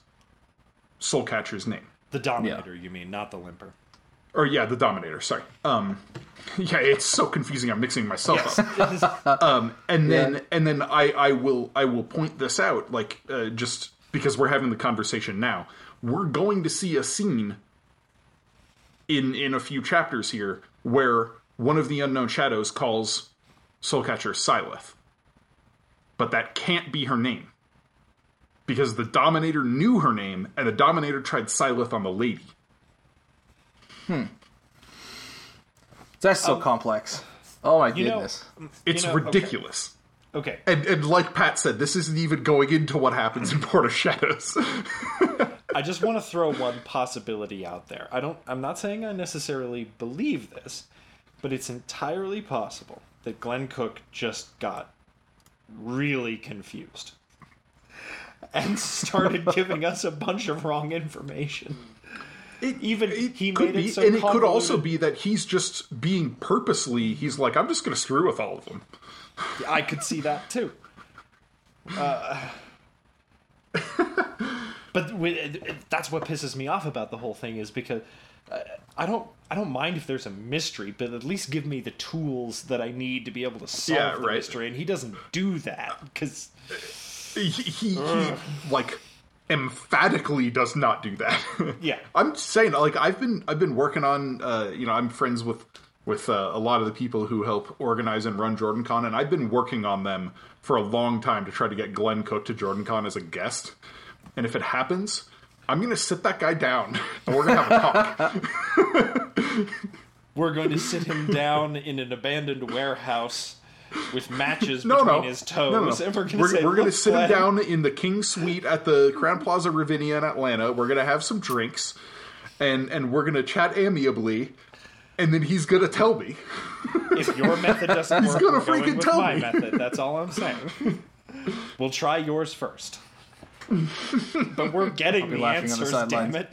Soulcatcher's name. The Dominator, you mean, not the Limper. Or yeah, the Dominator. Sorry. Um, yeah, it's so confusing. I'm mixing myself up. Um, and then Yeah. and then I I will I will point this out like uh, just because we're having the conversation now. We're going to see a scene in in a few chapters here where one of the unknown shadows calls Soulcatcher Sylith. But that can't be her name. Because the Dominator knew her name, and the Dominator tried Sylith on the lady. Hmm. That's so complex. Oh my You know, goodness. It's You know, okay. ridiculous. Okay. And, and like Pat said, this isn't even going into what happens in Port of Shadows. I just want to throw one possibility out there. I don't I'm not saying I necessarily believe this, but it's entirely possible that Glenn Cook just got really confused and started giving us a bunch of wrong information. Even he could made be, it so and it could also be that he's just being purposely. He's like, I'm just going to screw with all of them. I could see that too. Uh, but that's what pisses me off about the whole thing is because uh, I don't I don't mind if there's a mystery, but at least give me the tools that I need to be able to solve Yeah, the right. mystery. And he doesn't do that because He, he, he like emphatically does not do that. Yeah. I'm saying like I've been I've been working on uh, you know I'm friends with with uh, a lot of the people who help organize and run JordanCon, and I've been working on them for a long time to try to get Glenn Cook to JordanCon as a guest. And if it happens, I'm gonna sit that guy down and we're gonna have a talk. we're going to sit him down in an abandoned warehouse with matches No, between no. his toes, No, no, no. and we're going to we're, we're gonna sit him down in the King Suite at the Crowne Plaza Ravinia in Atlanta. We're gonna have some drinks, and and we're gonna chat amiably, and then he's gonna tell me. If your method doesn't He's work, gonna we're going freaking with tell my me. method. That's all I'm saying. we'll try yours first. But we're getting the laughing on the answers, damn sidelines. it.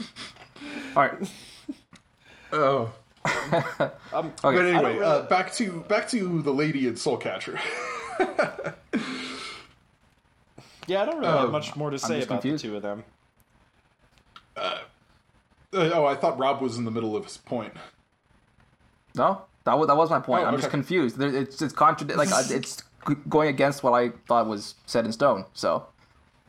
All right. Oh, Okay. but anyway, really- uh, back to back to the lady in Soulcatcher. Yeah, I don't really have much more to say about confused. the two of them. Uh, oh, I thought Rob was in the middle of his point. No, that was that was my point. Oh, I'm just confused. It's it's contradict like uh, it's going against what I thought was set in stone. So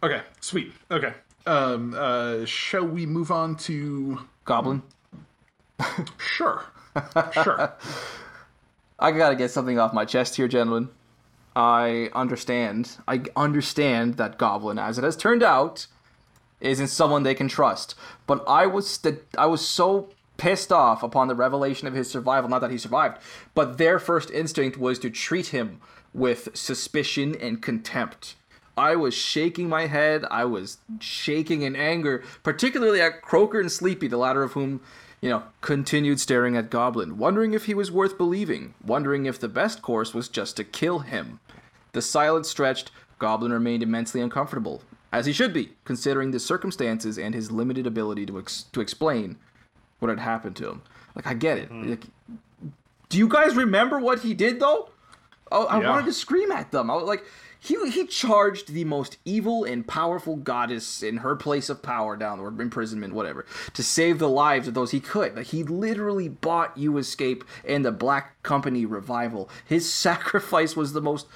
Okay, sweet. Okay, um, uh, shall we move on to? Goblin, Sure, sure. I gotta get something off my chest here, gentlemen. I understand. I understand that Goblin, as it has turned out, isn't someone they can trust. But I was st- I was so pissed off upon the revelation of his survival. Not that he survived, but their first instinct was to treat him with suspicion and contempt. I was shaking my head. I was shaking in anger, particularly at Croaker and Sleepy, the latter of whom, you know, continued staring at Goblin, wondering if he was worth believing, wondering if the best course was just to kill him. The silence stretched, Goblin remained immensely uncomfortable, as he should be, considering the circumstances and his limited ability to ex- to explain what had happened to him. Like, I get it. Mm-hmm. Like, do you guys remember what he did, though? Oh, I Yeah. wanted to scream at them. I was like, he he charged the most evil and powerful goddess in her place of power down or imprisonment, whatever, to save the lives of those he could. Like he literally bought you escape and the Black Company revival. His sacrifice was the most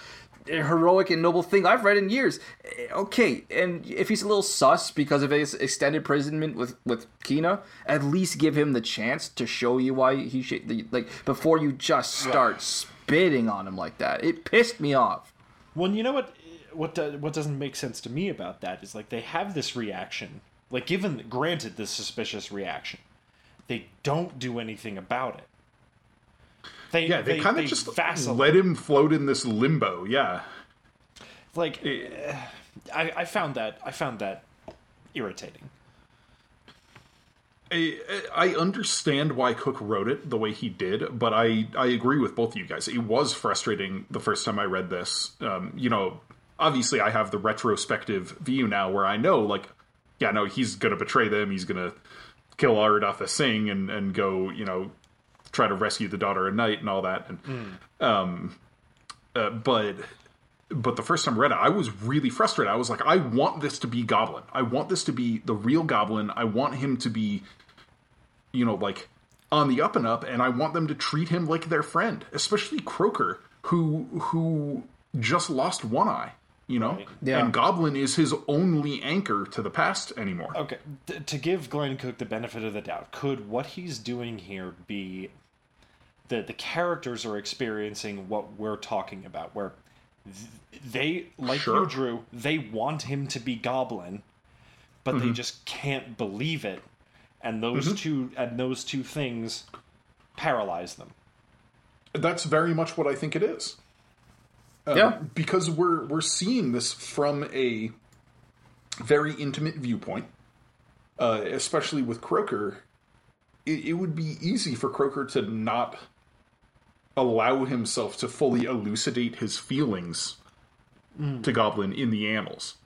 heroic and noble thing I've read in years. Eh, Okay, and if he's a little sus because of his extended imprisonment with with Kina, at least give him the chance to show you why he should like before you just start spitting on him like that. It pissed me off. Well, you know what? what do, what doesn't make sense to me about that is like they have this reaction. Like given granted this suspicious reaction, they don't do anything about it. They Yeah, they, kind of just vacillate. let him float in this limbo. Yeah. like eh, I, I found that I found that irritating. I, I understand why Cook wrote it the way he did, but I, I agree with both of you guys. It was frustrating the first time I read this. Um, you know, obviously I have the retrospective view now where I know, like, yeah, no, he's going to betray them. He's going to kill Aridatha Singh and, and go, you know, try to rescue the daughter at night and all that. And, um, uh, but but the first time I read it, I was really frustrated. I was like, I want this to be Goblin. I want this to be the real Goblin. I want him to be, you know, like on the up and up, and I want them to treat him like their friend, especially Croaker, who who just lost one eye. You know, Right. Yeah. and Goblin is his only anchor to the past anymore. Okay, th- to give Glenn Cook the benefit of the doubt, could what he's doing here be that the characters are experiencing what we're talking about, where th- they, like Sure. you, Drew, they want him to be Goblin, but they mm-hmm. just can't believe it, and those two and those two things paralyze them. That's very much what I think it is. Um, Yeah. because we're we're seeing this from a very intimate viewpoint, uh, especially with Croaker. It, it would be easy for Croaker to not allow himself to fully elucidate his feelings to Goblin in the annals.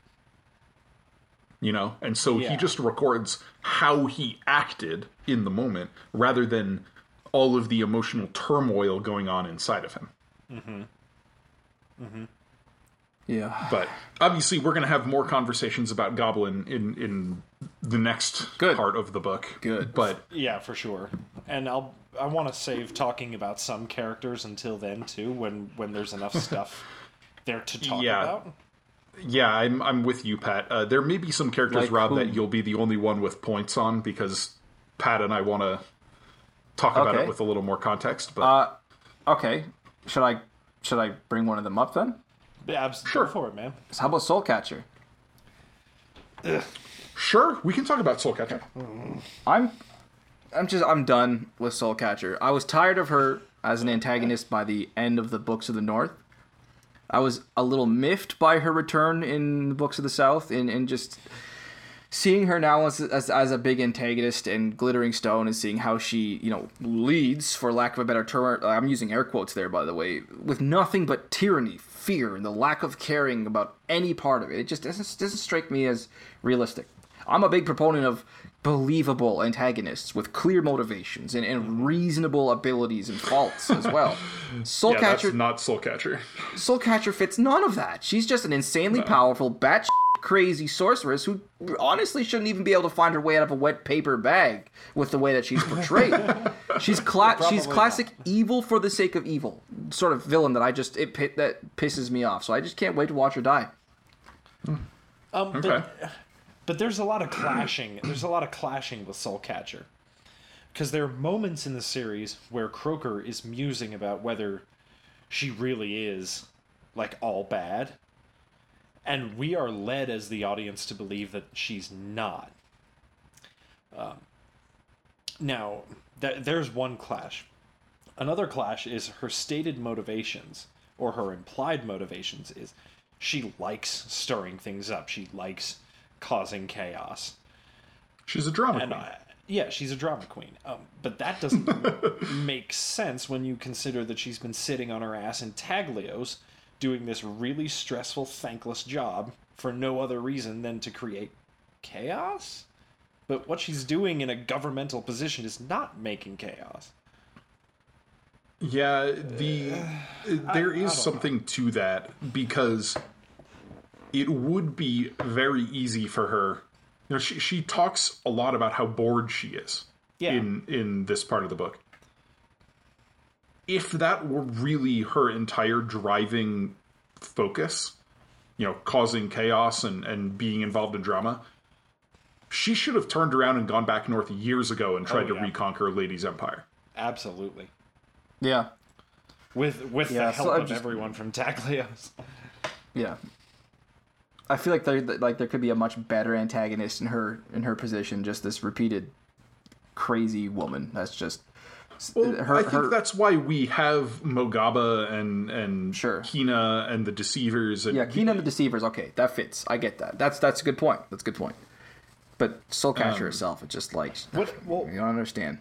You know, and so he just records how he acted in the moment rather than all of the emotional turmoil going on inside of him. Mm-hmm. Mm-hmm. Yeah. But obviously, we're going to have more conversations about Goblin in in the next Good. part of the book. Good. But Yeah, for sure. And I'll I want to save talking about some characters until then too, when when there's enough stuff there to talk Yeah. about. Yeah, I'm I'm with you, Pat. Uh, there may be some characters, Like Rob, who? that you'll be the only one with points on because Pat and I want to talk about Okay. it with a little more context. But Uh, okay. Should I should I bring one of them up then? Yeah, abs- Sure. Go for it, man. How about Soulcatcher? sure, we can talk about Soulcatcher. I'm I'm just I'm done with Soulcatcher. I was tired of her as an antagonist by the end of the Books of the North. I was a little miffed by her return in the Books of the South and, and just seeing her now as, as, as a big antagonist and Glittering Stone and seeing how she, you know, leads, for lack of a better term, I'm using air quotes there, by the way, with nothing but tyranny, fear, and the lack of caring about any part of it. It just doesn't, doesn't strike me as realistic. I'm a big proponent of believable antagonists with clear motivations and, and reasonable abilities and faults as well. Yeah, Soulcatcher that's not Soulcatcher. Soulcatcher fits none of that. She's just an insanely powerful, batshit crazy sorceress who honestly shouldn't even be able to find her way out of a wet paper bag with the way that she's portrayed. she's cla- she's Probably classic evil for the sake of evil sort of villain that I just it that pisses me off. So I just can't wait to watch her die. Um, Okay. but, but there's a lot of clashing. There's a lot of clashing with Soulcatcher, because there are moments in the series where Croaker is musing about whether she really is like all bad, and we are led as the audience to believe that she's not. Um, now, th- there's one clash. Another clash is her stated motivations, or her implied motivations, is she likes stirring things up. She likes causing chaos. She's a drama And queen. uh, yeah, she's a drama queen. Um, but that doesn't make sense when you consider that she's been sitting on her ass in Taglios doing this really stressful, thankless job for no other reason than to create chaos? But what she's doing in a governmental position is not making chaos. Yeah, the there is something to that because it would be very easy for her. You know, she she talks a lot about how bored she is Yeah. in in this part of the book. If that were really her entire driving focus, you know, causing chaos and and being involved in drama, she should have turned around and gone back north years ago and tried Oh, to reconquer Lady's Empire. Absolutely. Yeah, With with Yeah, the help I'm of just- everyone from Taglios. yeah. I feel like there like there could be a much better antagonist in her in her position. Just this repeated crazy woman. That's just Well, her- I think her- that's why we have Mogaba and and Sure. Kina and the Deceivers. And yeah. Kina and the Deceivers. Okay, that fits. I get that. That's that's a good point. That's a good point. But Soulcatcher Um, herself, it's just like What- well- you don't understand.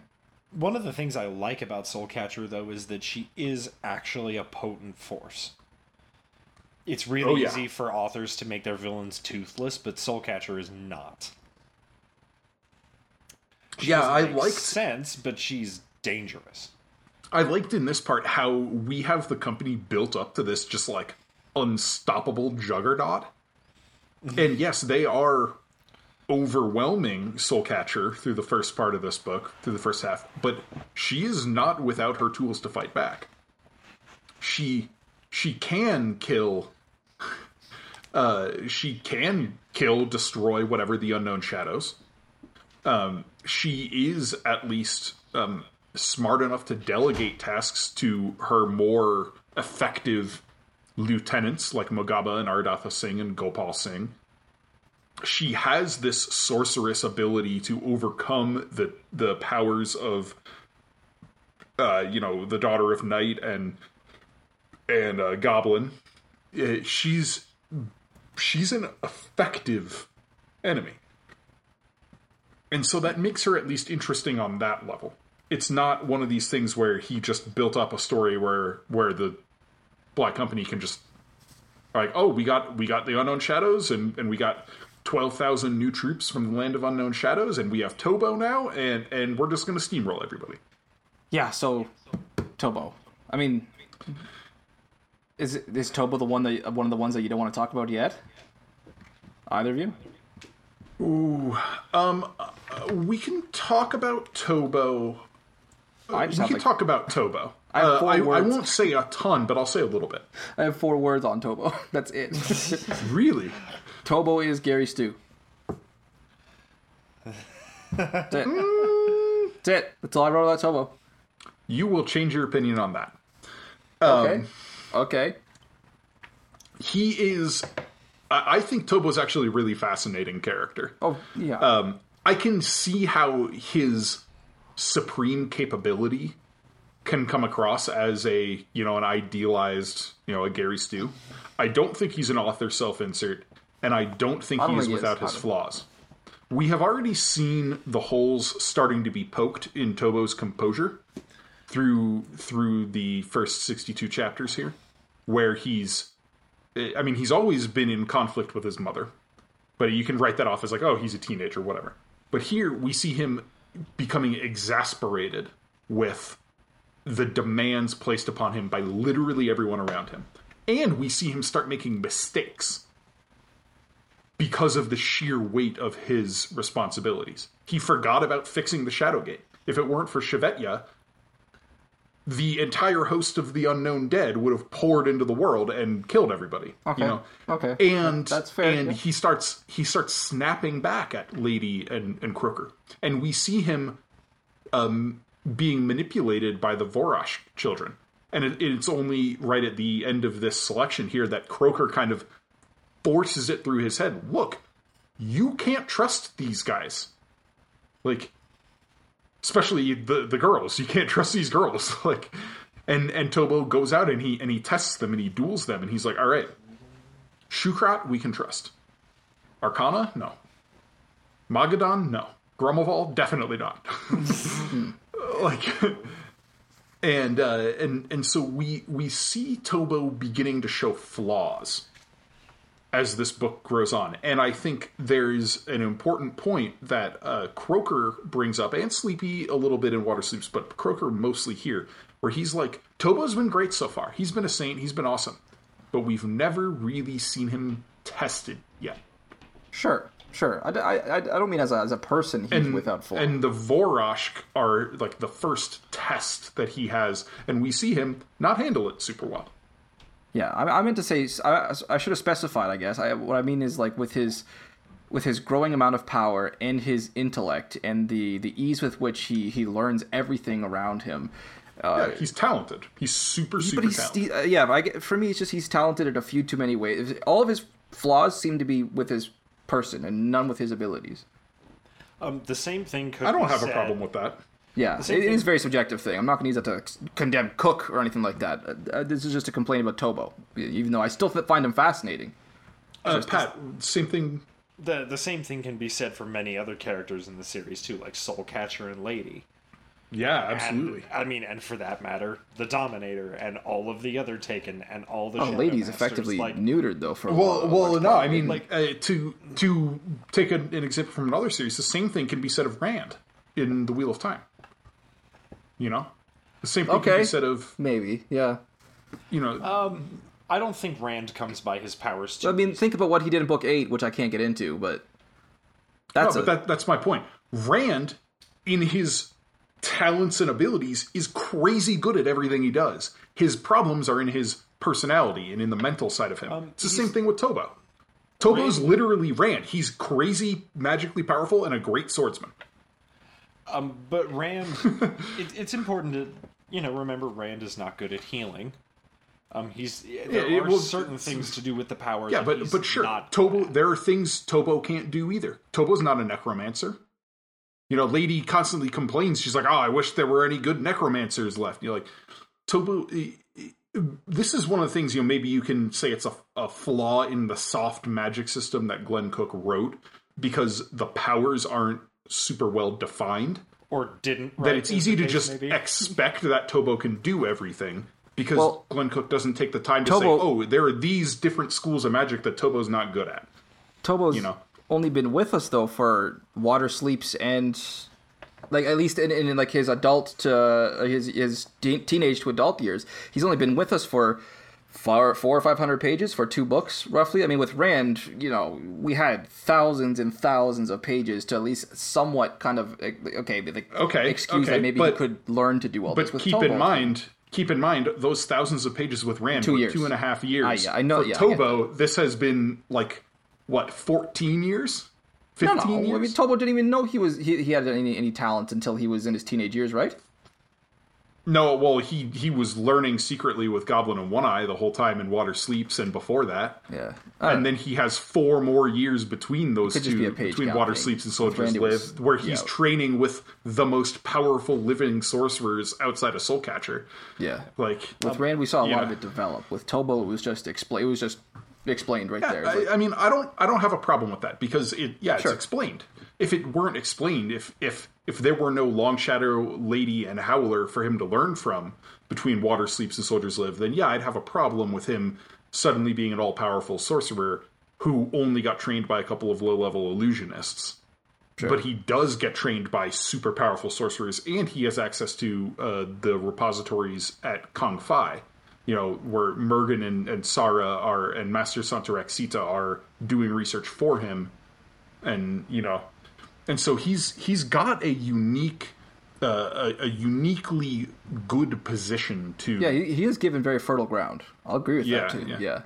One of the things I like about Soulcatcher, though, is that she is actually a potent force. It's oh, really Oh, yeah. easy for authors to make their villains toothless, but Soulcatcher is not. She Yeah, I liked- sense, but she's dangerous. I liked in this part how we have the company built up to this just like unstoppable juggernaut. Mm-hmm. And yes, they are overwhelming Soulcatcher through the first part of this book, through the first half, but she is not without her tools to fight back. She she can kill uh she can kill, destroy whatever the unknown shadows. Um she is at least um smart enough to delegate tasks to her more effective lieutenants like Mogaba and Aridatha Singh and Gopal Singh. She has this sorceress ability to overcome the the powers of uh, you know, the daughter of night and and uh, goblin. Uh, she's she's an effective enemy. And so that makes her at least interesting on that level. It's not one of these things where he just built up a story where where the Black Company can just like, oh, we got we got the Unknown Shadows and and we got twelve thousand new troops from the Land of Unknown Shadows and we have Tobo now and and we're just gonna steamroll everybody. Yeah. So Tobo. I mean, is it- is Tobo the one that one of the ones that you don't want to talk about yet? Either of you? Ooh, um, We can talk about Tobo. I We can like talk about Tobo. I have Uh, I, I won't say a ton, but I'll say a little bit. I have four words on Tobo. That's it. Really? Tobo is Gary Stu. That's it. That's it. That's all I wrote about Tobo. You will change your opinion on that. Um, okay. He is. I think Tobo's actually a really fascinating character. Oh yeah. Um, I can see how his supreme capability can come across as a you know an idealized you know a Gary Stu. I don't think he's an author self-insert, and I don't think I don't he is think he is, without his flaws. We have already seen the holes starting to be poked in Tobo's composure through through the first 62 chapters here where he's I mean he's always been in conflict with his mother but you can write that off as like oh he's a teenager whatever. But here we see him becoming exasperated with the demands placed upon him by literally everyone around him. And we see him start making mistakes because of the sheer weight of his responsibilities. He forgot about fixing the shadowgate if it weren't for Shivetya, the entire host of the unknown dead would have poured into the world and killed everybody. Okay. You know? Okay. And That's fair, And yeah. he starts he starts snapping back at Lady and, and Croaker. And we see him um, being manipulated by the Voroshk children. And it, it's only right at the end of this selection here that Croaker kind of forces it through his head. Look, you can't trust these guys. Like, especially the the girls. You can't trust these girls. like, and and Tobo goes out and he and he tests them and he duels them and he's like, all right, Shukrat we can trust. Arkana, no. Magadan, no. Gromovol, definitely not. like, and uh, and and so we we see Tobo beginning to show flaws as this book grows on. And I think there's an important point that uh, Croaker brings up, and Sleepy a little bit in Water Sleeps, but Croaker mostly here, where he's like, Tobo's been great so far. He's been a saint. He's been awesome. But we've never really seen him tested yet. Sure. Sure. I, I, I don't mean as a, as a person he's And, without flaw. and the Voroshk are like the first test that he has, and we see him not handle it super well. Yeah, I, I meant to say I, I should have specified. I guess I, what I mean is like with his with his growing amount of power and his intellect and the the ease with which he he learns everything around him. Uh, Yeah, he's talented. He's super, super but he's talented. he, uh, yeah. I get, for me, it's just he's talented in a few too many ways. All of his flaws seem to be with his person and none with his abilities. Um, the same thing could. I don't be have a problem with that. Yeah, it, same it is a very subjective thing. I'm not going to use that to ex- condemn Cook or anything like that. Uh, uh, this is just a complaint about Tobo, even though I still f- find him fascinating. Uh, Pat, same thing. The the same thing can be said for many other characters in the series too, like Soulcatcher and Lady. Yeah, And, absolutely. I mean, and for that matter, the Dominator and all of the other Taken and all the. Oh, Shadow lady's Masters, effectively like, neutered though. For a Well, well, no. I mean, like- uh, to to take an, an example from another series, the same thing can be said of Rand in the Wheel of Time. You know, the same thing can Okay. be said of maybe, yeah. you know. Um, I don't think Rand comes by his powers too. I mean, think about what he did in book eight, which I can't get into, but no, that's but a, that that's my point. Rand, in his talents and abilities, is crazy good at everything he does. His problems are in his personality and in the mental side of him. Um, it's the same thing with Tobo. Tobo's literally Rand. He's crazy, magically powerful, and a great swordsman. Um, but Rand, it, it's important to you know remember Rand is not good at healing. Um, he's there Yeah, are well, certain things to do with the powers. Yeah, that but he's but sure, not Tobo. There are things Tobo can't do either. Tobo's not a necromancer. You know, Lady constantly complains. She's like, "Oh, I wish there were any good necromancers left." You're like, Tobo. This is one of the things. You know, maybe you can say it's a, a flaw in the soft magic system that Glen Cook wrote because the powers aren't super well defined. or didn't. That it's easy to just may be. expect that Tobo can do everything because Well- Glen Cook doesn't take the time to Tobo- say, "Oh, there are these different schools of magic that Tobo's not good at." Tobo's you know. only been with us though for Water Sleeps and like at least in, in like his adult to uh, his his te- teenage to adult years. He's only been with us for four, four or five hundred pages for two books roughly. I mean, with Rand, you know, we had thousands and thousands of pages to at least somewhat kind of okay, like, Okay, excuse okay, that maybe but- he could learn to do all this. But keep Tobo, in mind, keep in mind those thousands of pages with Rand Two years. two and a half years. Ah, yeah, I know- For yeah, I Tobo, this has been like what fourteen years, no, fifteen no, years. I mean, Tobo didn't even know he was he, he had any any talent until he was in his teenage years, right? No, well, he he was learning secretly with Goblin and One Eye the whole time in Water Sleeps and before that. Yeah. And then he has four more years between those two, be between Water thing. Sleeps and Soldiers Live, was- where he's yeah. training with the most powerful living sorcerers outside of Soulcatcher. Yeah. Like, With Rand, we saw a lot of it develop. With Tobo, it was just expla- It was just explained right there. It's I, I mean, I don't, I don't have a problem with that because it, yeah, Sure. it's explained. If it weren't explained, if if if there were no Long Shadow Lady and Howler for him to learn from between Water Sleeps and Soldiers Live, then yeah, I'd have a problem with him suddenly being an all-powerful sorcerer who only got trained by a couple of low-level illusionists. But he does get trained by super powerful sorcerers, and he has access to uh, the repositories at Khang Phi. You know, where Murgen and, and Sahra are, and Master Santaraksita are doing research for him, and you know, and so he's he's got a unique, uh, a, a uniquely good position to. yeah, he, he is given very fertile ground. I'll agree with Yeah, that too. yeah. Yeah.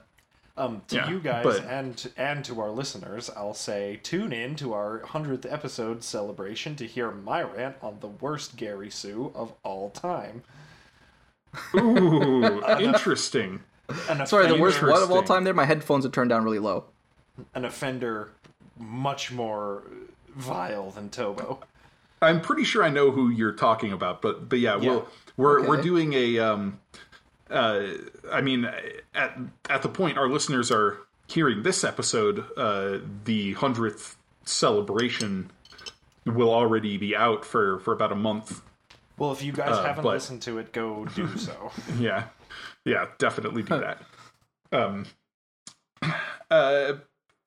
Um, to Yeah, you guys but- and and to our listeners, I'll say tune in to our hundredth episode celebration to hear my rant on the worst Gary Stu of all time. Ooh, interesting. An Sorry, the worst what of all time there? My headphones are turned down really low. an offender much more vile than Tobo. I'm pretty sure I know who you're talking about, but but yeah, Yeah. we'll, we're we're doing a. Um, uh, I mean, at at the point our listeners are hearing this episode, uh, the hundredth celebration will already be out for for about a month. Well, if you guys haven't but- listened to it, go do so. Yeah, yeah, definitely do that. Um, uh,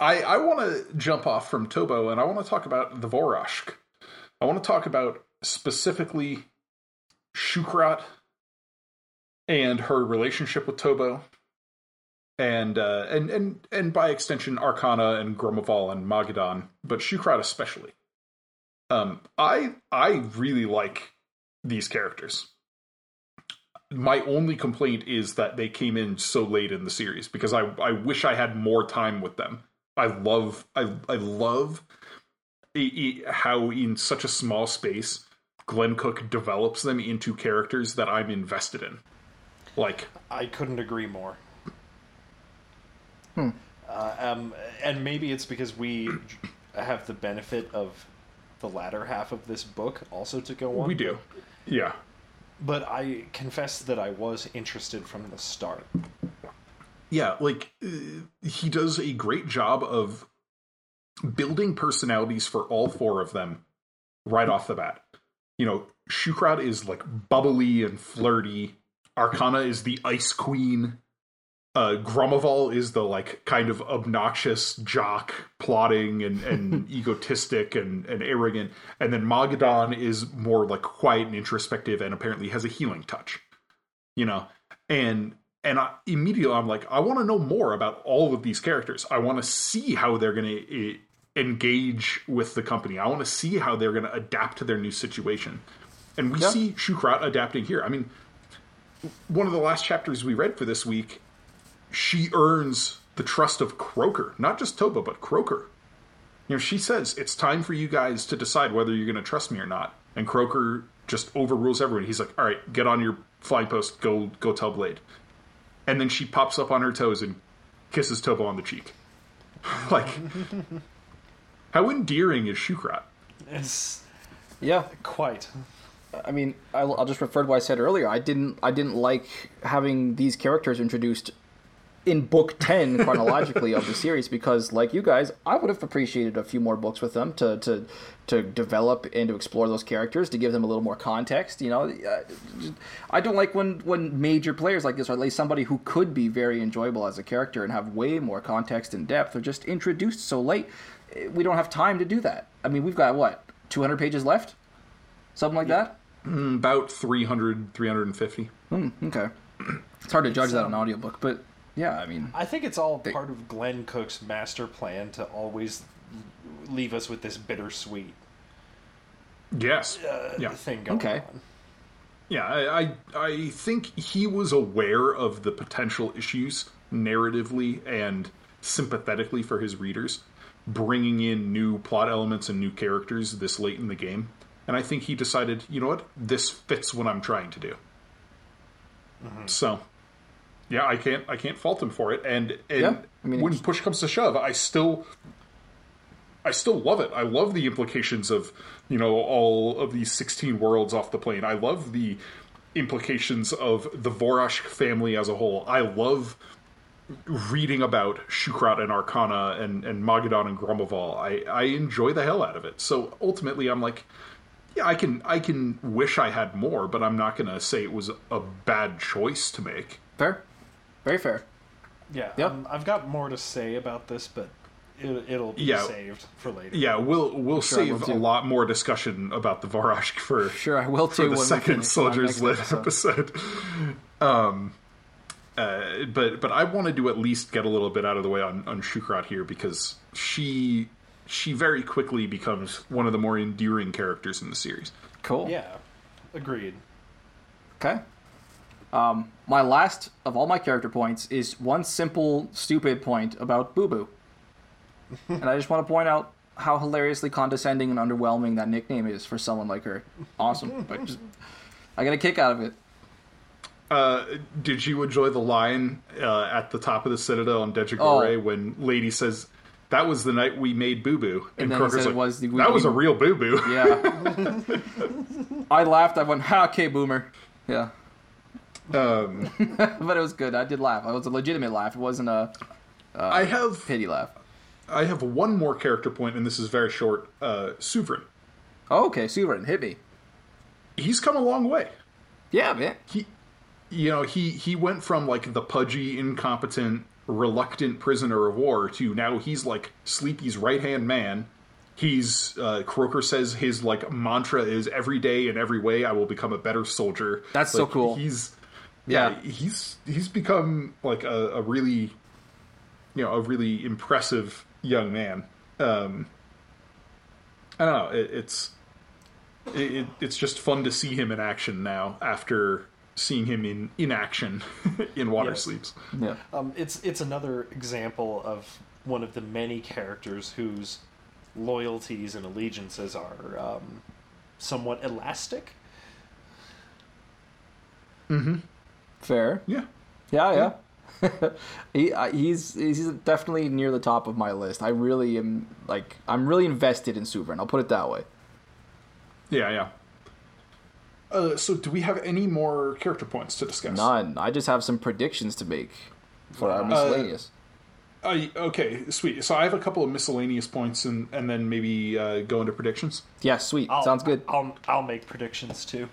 I I want to jump off from Tobo and I want to talk about the Voroshk. I want to talk about specifically Shukrat and her relationship with Tobo, and uh, and and and by extension Arkana and Gromovol and Magadan, but Shukrat especially. Um, I I really like these characters my only complaint is that they came in so late in the series because I I wish I had more time with them. I love I I love i- i- how in such a small space Glen Cook develops them into characters that I'm invested in. Like I couldn't agree more. Uh, Um, and maybe it's because we have the benefit of the latter half of this book also to go on. We do. Yeah. But I confess that I was interested from the start. Yeah, like uh, he does a great job of building personalities for all four of them right off the bat. You know, Shukrat is like bubbly and flirty. Arkana is the ice queen. Uh, Gromovol is the like kind of obnoxious jock, plotting and, and egotistic and, and arrogant. And then Magadan is more like quiet and introspective and apparently has a healing touch. You know, and and I, immediately I'm like, I want to know more about all of these characters. I want to see how they're going to eh, engage with the company. I want to see how they're going to adapt to their new situation. And we Yeah. see Shukrat adapting here. I mean, one of the last chapters we read for this week, she earns the trust of Croaker, not just Tobo, but Croaker. You know, she says it's time for you guys to decide whether you're going to trust me or not. And Croaker just overrules everyone. He's like, "All right, get on your flying post. Go, go tell Blade." And then she pops up on her toes and kisses Tobo on the cheek. like, how endearing is Shukrat? It's Yeah, quite. I mean, I'll, I'll just refer to what I said earlier. I didn't, I didn't like having these characters introduced in book ten chronologically of the series because, like you guys, I would have appreciated a few more books with them to to to develop and to explore those characters to give them a little more context. You know, I don't like when when major players like this, or at least somebody who could be very enjoyable as a character and have way more context and depth, are just introduced so late. We don't have time to do that. I mean, we've got what two hundred pages left, something like that. Hmm, about 300, 350. Hmm, okay. It's hard to judge that on audiobook, but yeah, I mean, I think it's all part of Glen Cook's master plan to always leave us with this bittersweet Yes. uh, yeah. thing going Okay. on. Yeah, I, I I think he was aware of the potential issues narratively and sympathetically for his readers, bringing in new plot elements and new characters this late in the game. And I think he decided, you know what, this fits what I'm trying to do. So, yeah, I can't I can't fault him for it. And and Yeah, I mean, when push comes to shove, I still I still love it. I love the implications of, you know, all of these 16 worlds off the plane. I love the implications of the Voroshk family as a whole. I love reading about Shukrat and Arkana and, and Magadan and Gromovol. I, I enjoy the hell out of it. So ultimately I'm like, yeah, I can I can wish I had more, but I'm not gonna say it was a bad choice to make. fair, very fair. Yeah, Yep. um, I've got more to say about this, but it, it'll be Yeah. saved for later. Yeah, we'll we'll Sure, save a lot more discussion about the Voroshk for Sure, I will for too. the when we second finish Soldiers next Lit episode. Um, uh, but but I wanted to at least get a little bit out of the way on on Shukrat here because she she very quickly becomes one of the more endearing characters in the series. Cool. Yeah, agreed. Okay. Um, my last of all my character points is one simple, stupid point about Boo Boo. and I just want to point out how hilariously condescending and underwhelming that nickname is for someone like her. Awesome. but just, I get a kick out of it. Uh, did you enjoy the line uh, at the top of the Citadel on Dejagore Oh. when Lady says, "That was the night we made Boo Boo," And Croaker's like, was the- we- "That was we- a real Boo Boo." Yeah. I laughed. I went, ha, okay, boomer. Yeah. Um, but it was good. I did laugh. It was a legitimate laugh. It wasn't a I have pity laugh. I have one more character point, and this is very short. Uh, Suvrin. Oh, okay, Suvrin, hit me. He's come a long way. Yeah, man. He, you know, he he went from like the pudgy, incompetent, reluctant prisoner of war to now he's like Sleepy's right hand man. He's uh, Croaker says his like mantra is every day in every way I will become a better soldier. That's so cool. He's Yeah. yeah, he's he's become like a, a really you know a really impressive young man. Um, I don't know. It, it's it, it, it's just fun to see him in action now after seeing him in in action in Water Yes. Sleeps. Yeah. Um, it's it's another example of one of the many characters whose loyalties and allegiances are um, somewhat elastic. Fair. Yeah. Yeah, yeah. he uh, he's he's definitely near the top of my list. I really am like I'm really invested in Suvrin. I'll put it that way. Yeah, yeah. Uh, so, do we have any more character points to discuss? None. I just have some predictions to make for our miscellaneous. Uh, okay, sweet. So I have a couple of miscellaneous points, and and then maybe uh, go into predictions. yeah, sweet. I'll, Sounds good. I'll I'll make predictions too.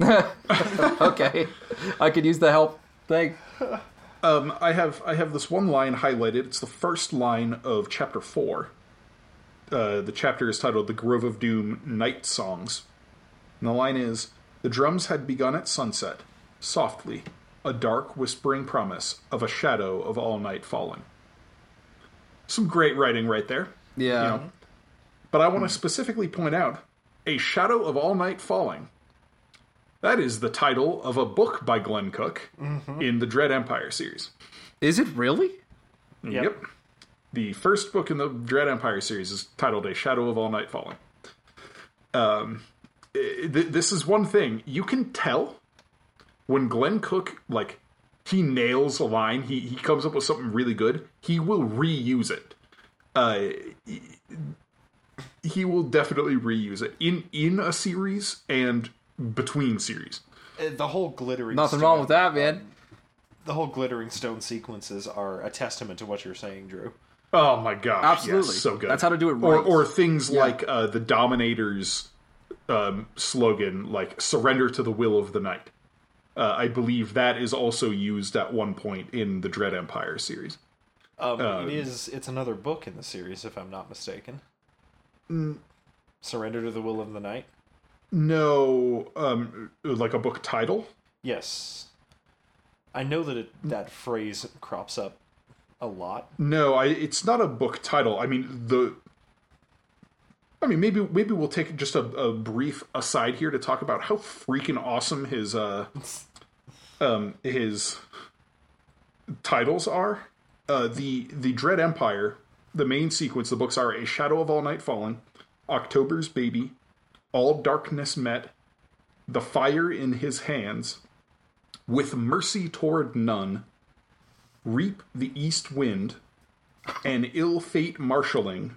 okay, I could use the help. Thanks. Um, I have I have this one line highlighted. It's the first line of chapter four. Uh, the chapter is titled "The Grove of Doom: Night Songs," and the line is: "The drums had begun at sunset, softly, a dark, whispering promise of a shadow of all night falling." Some great writing right there. Yeah. You know, but I want to specifically point out a shadow of all night falling. That is the title of a book by Glen Cook in the Dread Empire series. Is it really? Yep. The first book in the Dread Empire series is titled A Shadow of All Night Falling. Um, th- this is one thing you can tell when Glen Cook like he nails a line, he he comes up with something really good. He will reuse it. Uh, he- he will definitely reuse it in in a series and between series. Uh, The whole glittering. Nothing stone, wrong with that, man. The whole glittering stone sequences are a testament to what you're saying, Drew. Oh my gosh! Absolutely. yes, so good. That's how to do it Or right. or things like uh, the Dominator's um, slogan, like "Surrender to the will of the night." Uh, I believe that is also used at one point in the Dread Empire series. Um, it is. It's another book in the series, if I'm not mistaken. Surrender to the will of the night. No, um, like a book title. Yes, I know that it, that phrase crops up a lot. No, I, it's not a book title. I mean the. I mean, maybe maybe we'll take just a, a brief aside here to talk about how freaking awesome his uh, um, his titles are. Uh, the the Dread Empire, the main sequence, the books are A Shadow of All Night Fallen, October's Baby, All Darkness Met, The Fire in His Hands, With Mercy Toward None, Reap the East Wind, An Ill Fate Marshalling,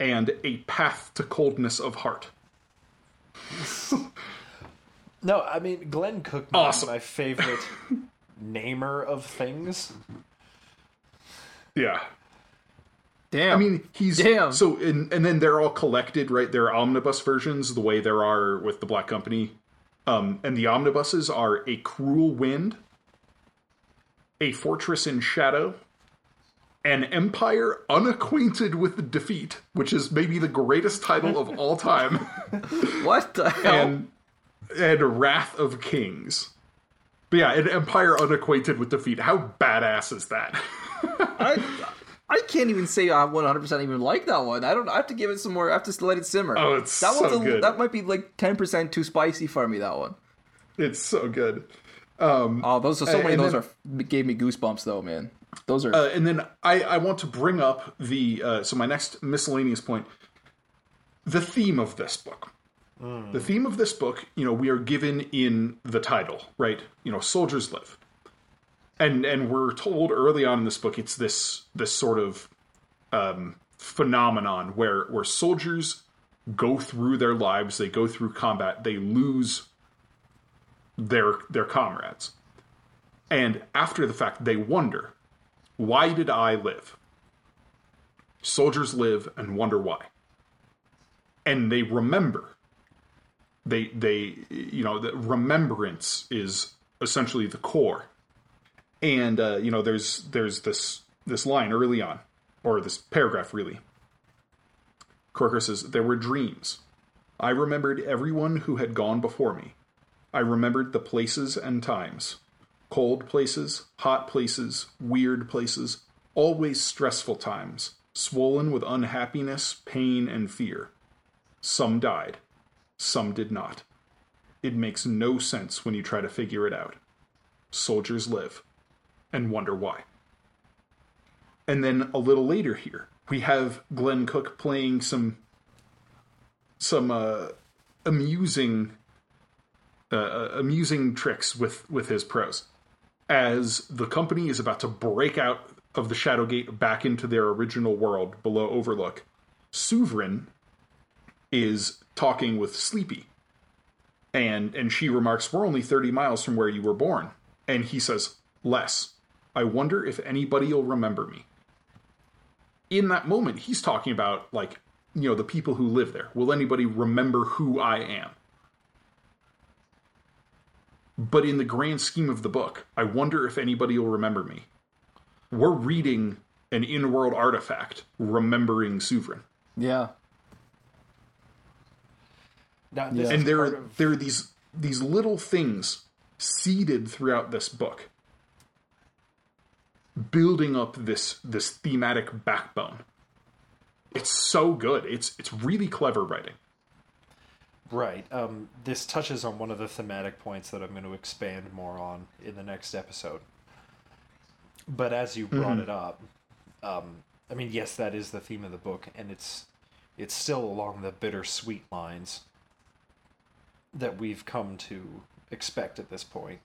and A Path to Coldness of Heart. No, I mean Glen Cook Awesome. my favorite namer of things. Yeah. Damn. I mean, he's Damn. so, and, and then they're all collected, right? They're omnibus versions, the way there are with the Black Company. Um, and the omnibuses are A Cruel Wind, A Fortress in Shadow, An Empire Unacquainted with Defeat, which is maybe the greatest title of all time, what the hell? and, and Wrath of Kings. But yeah, An Empire Unacquainted with Defeat. How badass is that? I, I can't even say I 100% even like that one. I don't. I have to give it some more. I have to let it simmer. Oh, it's that so one's a, good. That might be like 10% too spicy for me. That one. it's so good. Oh, those are so many. Those then- are gave me goosebumps though, man. Those are. Uh, and then I, I want to bring up the uh, so my next miscellaneous point the theme of this book the theme of this book you know we are given in the title right you know soldiers live and and we're told early on in this book it's this this sort of um, phenomenon where where soldiers go through their lives they go through combat they lose their their comrades and after the fact they wonder why did I live? Soldiers live and wonder why. And they remember. They they you know, the remembrance is essentially the core. And uh, you know, there's there's this this line early on, or this paragraph really. Croaker says, There were dreams. I remembered everyone who had gone before me. I remembered the places and times cold places, hot places, weird places, always stressful times, swollen with unhappiness, pain, and fear. Some died, some did not. It makes no sense when you try to figure it out. Soldiers live and wonder why. And then a little later here, we have Glen Cook playing some some uh, amusing uh, amusing tricks with with his prose. as the company is about to break out of the Shadowgate back into their original world below Overlook, Suvrin is talking with Sleepy. And and she remarks, We're only 30 miles from where you were born. And he says, Less. I wonder if anybody will remember me. In that moment, he's talking about like, you know, the people who live there. Will anybody remember who I am? But in the grand scheme of the book, I wonder if anybody will remember me. We're reading an in world artifact remembering Suvrin. Yeah. Now, this And there are, of- there are these these little things seeded throughout this book building up this this thematic backbone. It's so good. It's it's really clever writing. Right. Um, this touches on one of the thematic points that I'm going to expand more on in the next episode. But as you brought it up, um, I mean, yes, that is the theme of the book, and it's it's still along the bittersweet lines that we've come to expect at this point.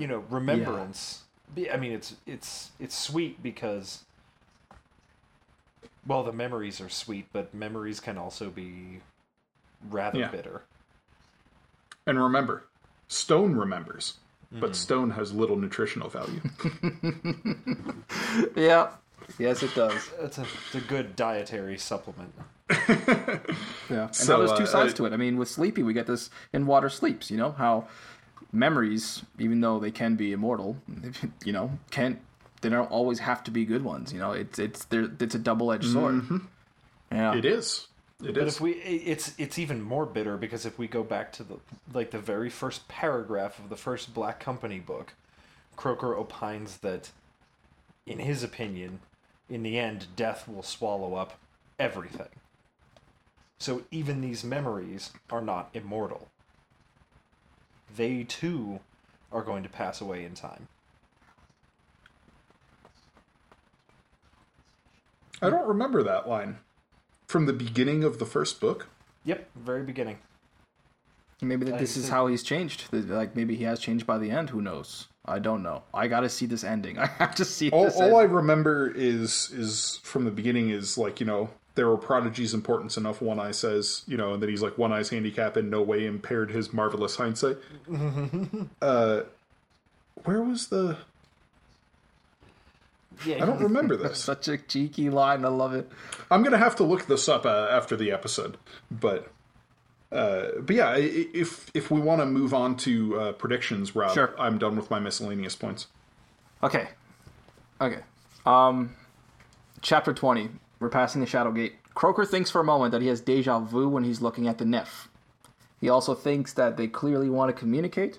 You know, remembrance. Be I mean, it's it's it's sweet because, well, the memories are sweet, but memories can also be rather Yeah. bitter. And remember, Stone remembers, but Stone has little nutritional value. Yeah. Yes, it does. It's a, it's a good dietary supplement. Yeah. And So, now there's two uh, sides uh, to it. I mean, with Sleepy, we get this in Water Sleeps, you know, how memories, even though they can be immortal, you know, can't they don't always have to be good ones, you know. It's it's there it's a double-edged sword. Mm-hmm. Yeah. it is. It But is. if we, it's it's even more bitter because if we go back to the like the very first paragraph of the first Black Company book, Croaker opines that, in his opinion, in the end, death will swallow up everything. So even these memories are not immortal. They too are going to pass away in time. I don't remember that line from the beginning of the first book. Yep, very beginning. Maybe that this is how he's changed. Like maybe he has changed by the end. Who knows? I don't know. I got to see this ending. I have to see All, this. all I remember is is from the beginning is like you know there were prodigies importance enough. One Eye says you know, and then he's like one eye's handicap in no way impaired his marvelous hindsight. uh, where was the? Yeah, I don't remember this. Such a cheeky line. I love it. I'm gonna have to look this up uh, after the episode, but. Uh, but yeah, if if we want to move on to uh, predictions, Rob, Sure. I'm done with my miscellaneous points. Okay. Okay. Um, chapter 20. We're passing the Shadow Gate. Croaker thinks for a moment that he has deja vu when he's looking at the Nef. He also thinks that they clearly want to communicate.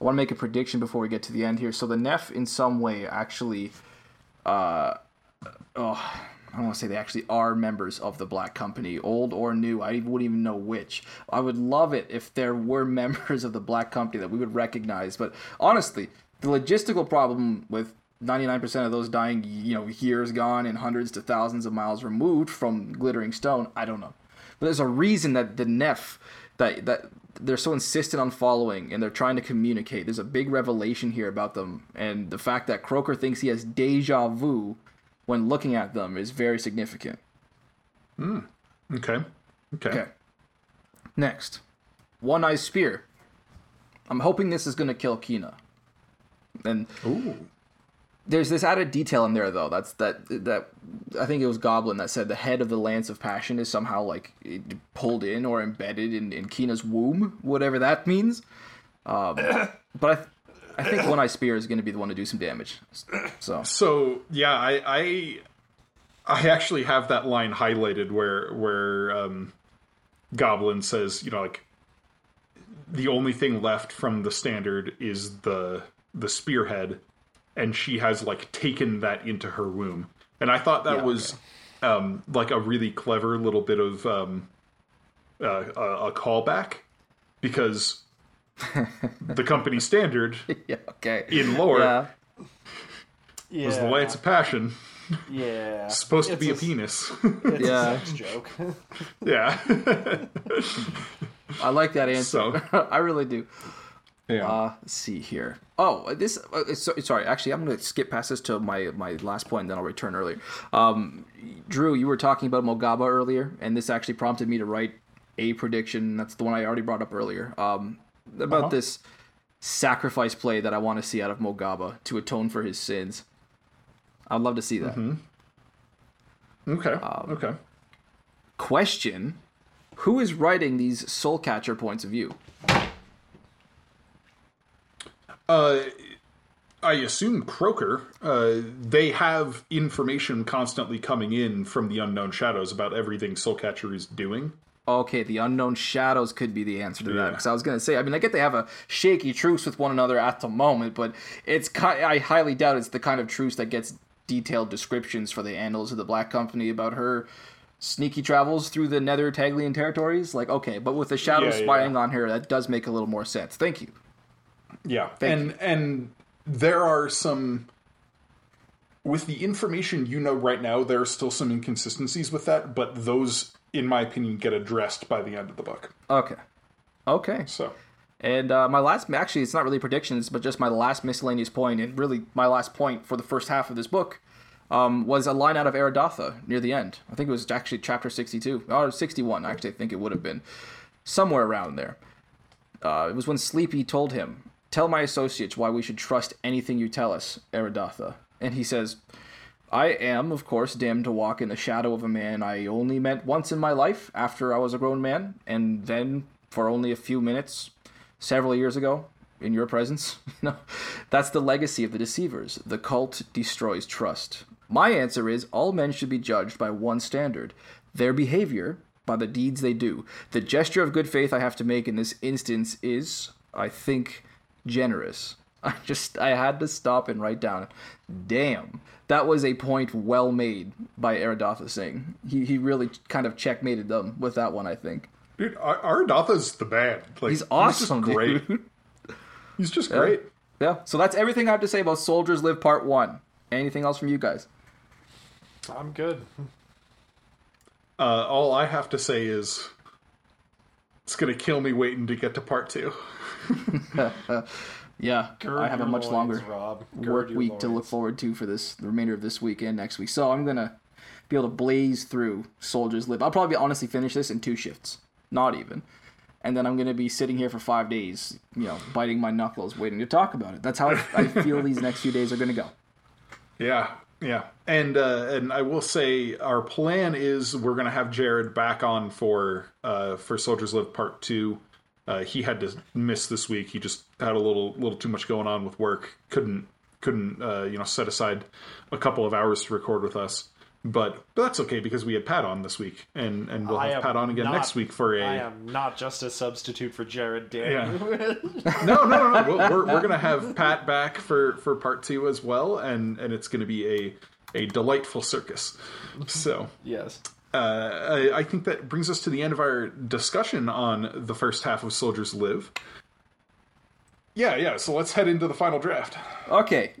I want to make a prediction before we get to the end here. So the Nef, in some way, actually, uh, oh, I don't want to say they actually are members of the Black Company, old or new. I wouldn't even know which. I would love it if there were members of the Black Company that we would recognize. But honestly, the logistical problem with 99% of those dying, you know, years gone and hundreds to thousands of miles removed from glittering stone, I don't know. But there's a reason that the Nef that that they're so insistent on following and they're trying to communicate. There's a big revelation here about them, and the fact that Croaker thinks he has deja vu when looking at them is very significant. Hmm. Okay. Okay. Okay. Next, One Eye Spear. I'm hoping this is going to kill Kina. And Ooh. There's this added detail in there though. That's that that I think it was Goblin that said the head of the Lance of Passion is somehow like pulled in or embedded in, in Kina's womb, whatever that means. Um, but I, th- I think One Eye Spear is going to be the one to do some damage. So So yeah, I I, I actually have that line highlighted where where um, Goblin says, you know, like the only thing left from the standard is the the spearhead, and she has like taken that into her womb. And I thought that Yeah, was um, like a really clever little bit of um, uh, a, a callback because the company standard yeah, okay. in lore Yeah. yeah, was the Lance of Passion. yeah. supposed to It's be a penis. It's Yeah. a sex joke. yeah. I like that answer. So- I really do. Yeah. Uh, let's see here. Oh, this. Uh, so, sorry, actually, I'm going to skip past this to my my last point, and then I'll return earlier. Um, Drew, you were talking about Mogaba earlier, and this actually prompted me to write a prediction. That's the one I already brought up earlier. Um, about Uh-huh. this sacrifice play that I want to see out of Mogaba to atone for his sins. I'd love to see that. okay. um, okay. Question: Who is writing these Soul Catcher points of view? Uh, I assume Croaker. Uh, they have information constantly coming in from the unknown shadows about everything Soulcatcher is doing. Okay, the unknown shadows could be the answer to that. Because I was gonna say, I mean, I get they have a shaky truce with one another at the moment, but it's ki- I highly doubt it's the kind of truce that gets detailed descriptions for the annals of the Black Company about her sneaky travels through the Nether Taglian territories. Like, okay, but with the shadows Yeah, yeah. spying on her, that does make a little more sense. Thank you. Yeah, Thank and and there are some with the information you know right now. There are still some inconsistencies with that, but those, in my opinion, get addressed by the end of the book. Okay, okay. So And uh, my last, actually, it's not really predictions, but just my last miscellaneous point, and really my last point for the first half of this book, um, was a line out of Aridatha near the end. I think it was actually chapter 62, or 61, actually, I think it would have been. Somewhere around there. Uh, it was when Sleepy told him, Tell my associates why we should trust anything you tell us, Aridatha. And he says, I am, of course, damned to walk in the shadow of a man I only met once in my life after I was a grown man, and then for only a few minutes several years ago in your presence. That's the legacy of the deceivers. The cult destroys trust. My answer is all men should be judged by one standard their behavior by the deeds they do. The gesture of good faith I have to make in this instance is, I think, generous. I just I had to stop and write down. Damn, that was a point well made by Aridatha Singh. He he really kind of checkmated them with that one. I think dude, Ar- Aridatha's the man. Like he's awesome, He's just great. dude. He's just great. Yeah. So that's everything I have to say about Soldiers Live Part One. Anything else from you guys? I'm good. Uh, all I have to say is, it's gonna kill me waiting to get to part two. Yeah, Gird I have a much loins, longer Rob. Gird work week to look forward to for this the remainder of this week and next week. So I'm gonna be able to blaze through Soldiers Live. I'll probably honestly finish this in two shifts, not even. And then I'm gonna be sitting here for five days, you know, biting my knuckles, waiting to talk about it. That's how I, I feel these next few days are gonna go. Yeah, yeah, and uh, and I will say our plan is we're gonna have Jared back on for uh, for Soldiers Live Part Two. Uh, he had to miss this week. He just had a little little too much going on with work. Couldn't couldn't uh, you know set aside a couple of hours to record with us. But but that's okay because we had Pat on this week, and and we'll I have Pat on again not- next week for a. I am not just a substitute for Jared, damn you. no, no, no, no. We're, we're, we're gonna have Pat back for for part two as well, and and it's gonna be a a delightful circus. So yes. Uh, I, I think that brings us to the end of our discussion on the first half of Soldiers Live. Yeah, yeah. So let's head into the final draft. Okay.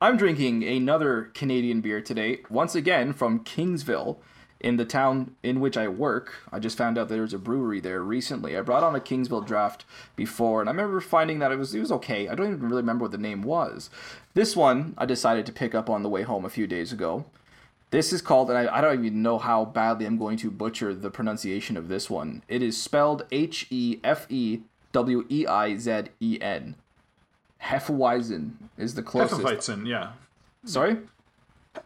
I'm drinking another Canadian beer today, once again from Kingsville, in the town in which I work. I just found out there's a brewery there recently. I brought on a Kingsville draft before, and I remember finding that it was it was okay. I don't even really remember what the name was. This one I decided to pick up on the way home a few days ago. This is called, and I, I don't even know how badly I'm going to butcher the pronunciation of this one. It is spelled H E F E W E I Z E N. Hefeweizen is the closest. Hefeweizen, yeah. Sorry?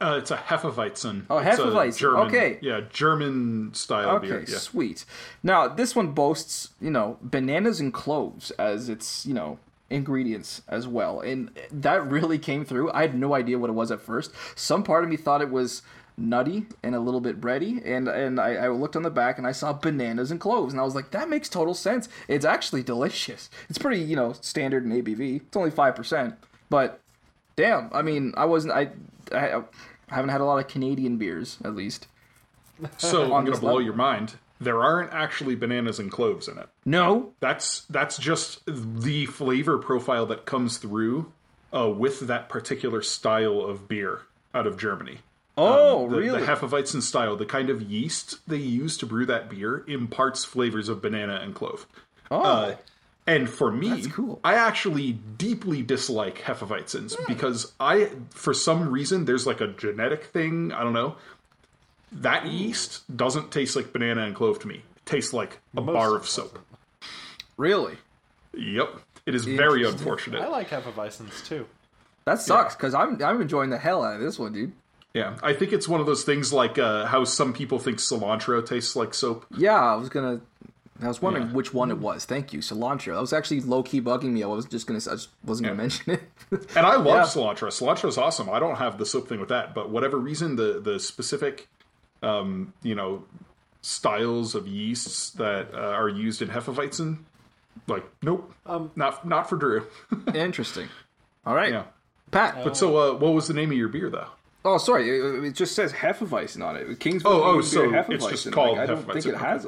Uh, it's a Hefeweizen. Oh, Hefeweizen, German, okay. Yeah, German style Okay, beer. Yeah. sweet. Now, this one boasts, you know, bananas and cloves as its, you know, ingredients as well. And that really came through. I had no idea what it was at first. Some part of me thought it was nutty and a little bit bready and and I, I looked on the back and I saw bananas and cloves and I was like that makes total sense it's actually delicious it's pretty you know standard in ABV it's only 5% but damn I mean I wasn't I, I, I haven't had a lot of Canadian beers at least So I'm going to blow level. your mind. There aren't actually bananas and cloves in it. no That's that's just the flavor profile that comes through uh, with that particular style of beer out of Germany. oh The, really the Hefeweizen style, the kind of yeast they use to brew that beer, imparts flavors of banana and clove. oh Uh, And for me, cool. I actually deeply dislike Hefeweizens because I, for some reason, there's like a genetic thing. I don't know. That yeast doesn't taste like banana and clove to me. It tastes like a bar of soap. Really? Yep. It is very Interesting. unfortunate. I like Hefeweizens too. That sucks because I'm I'm enjoying the hell out of this one, dude. Yeah, I think it's one of those things like uh, how some people think cilantro tastes like soap. Yeah, I was gonna. I was wondering Yeah. which one it was. Thank you, cilantro. That was actually low key bugging me. I was just gonna. I just wasn't gonna mention it. And I love Yeah. cilantro. Cilantro is awesome. I don't have the soap thing with that, but whatever reason, the the specific, um, you know, styles of yeasts that uh, are used in Hefeweizen, like nope, Um, not not for Drew. Interesting. All right, yeah. Pat. But so, uh, what was the name of your beer though? oh, sorry. It, it just says Hefeweizen on it. Kingsville. Oh, oh, so it's just called Like, I don't think it has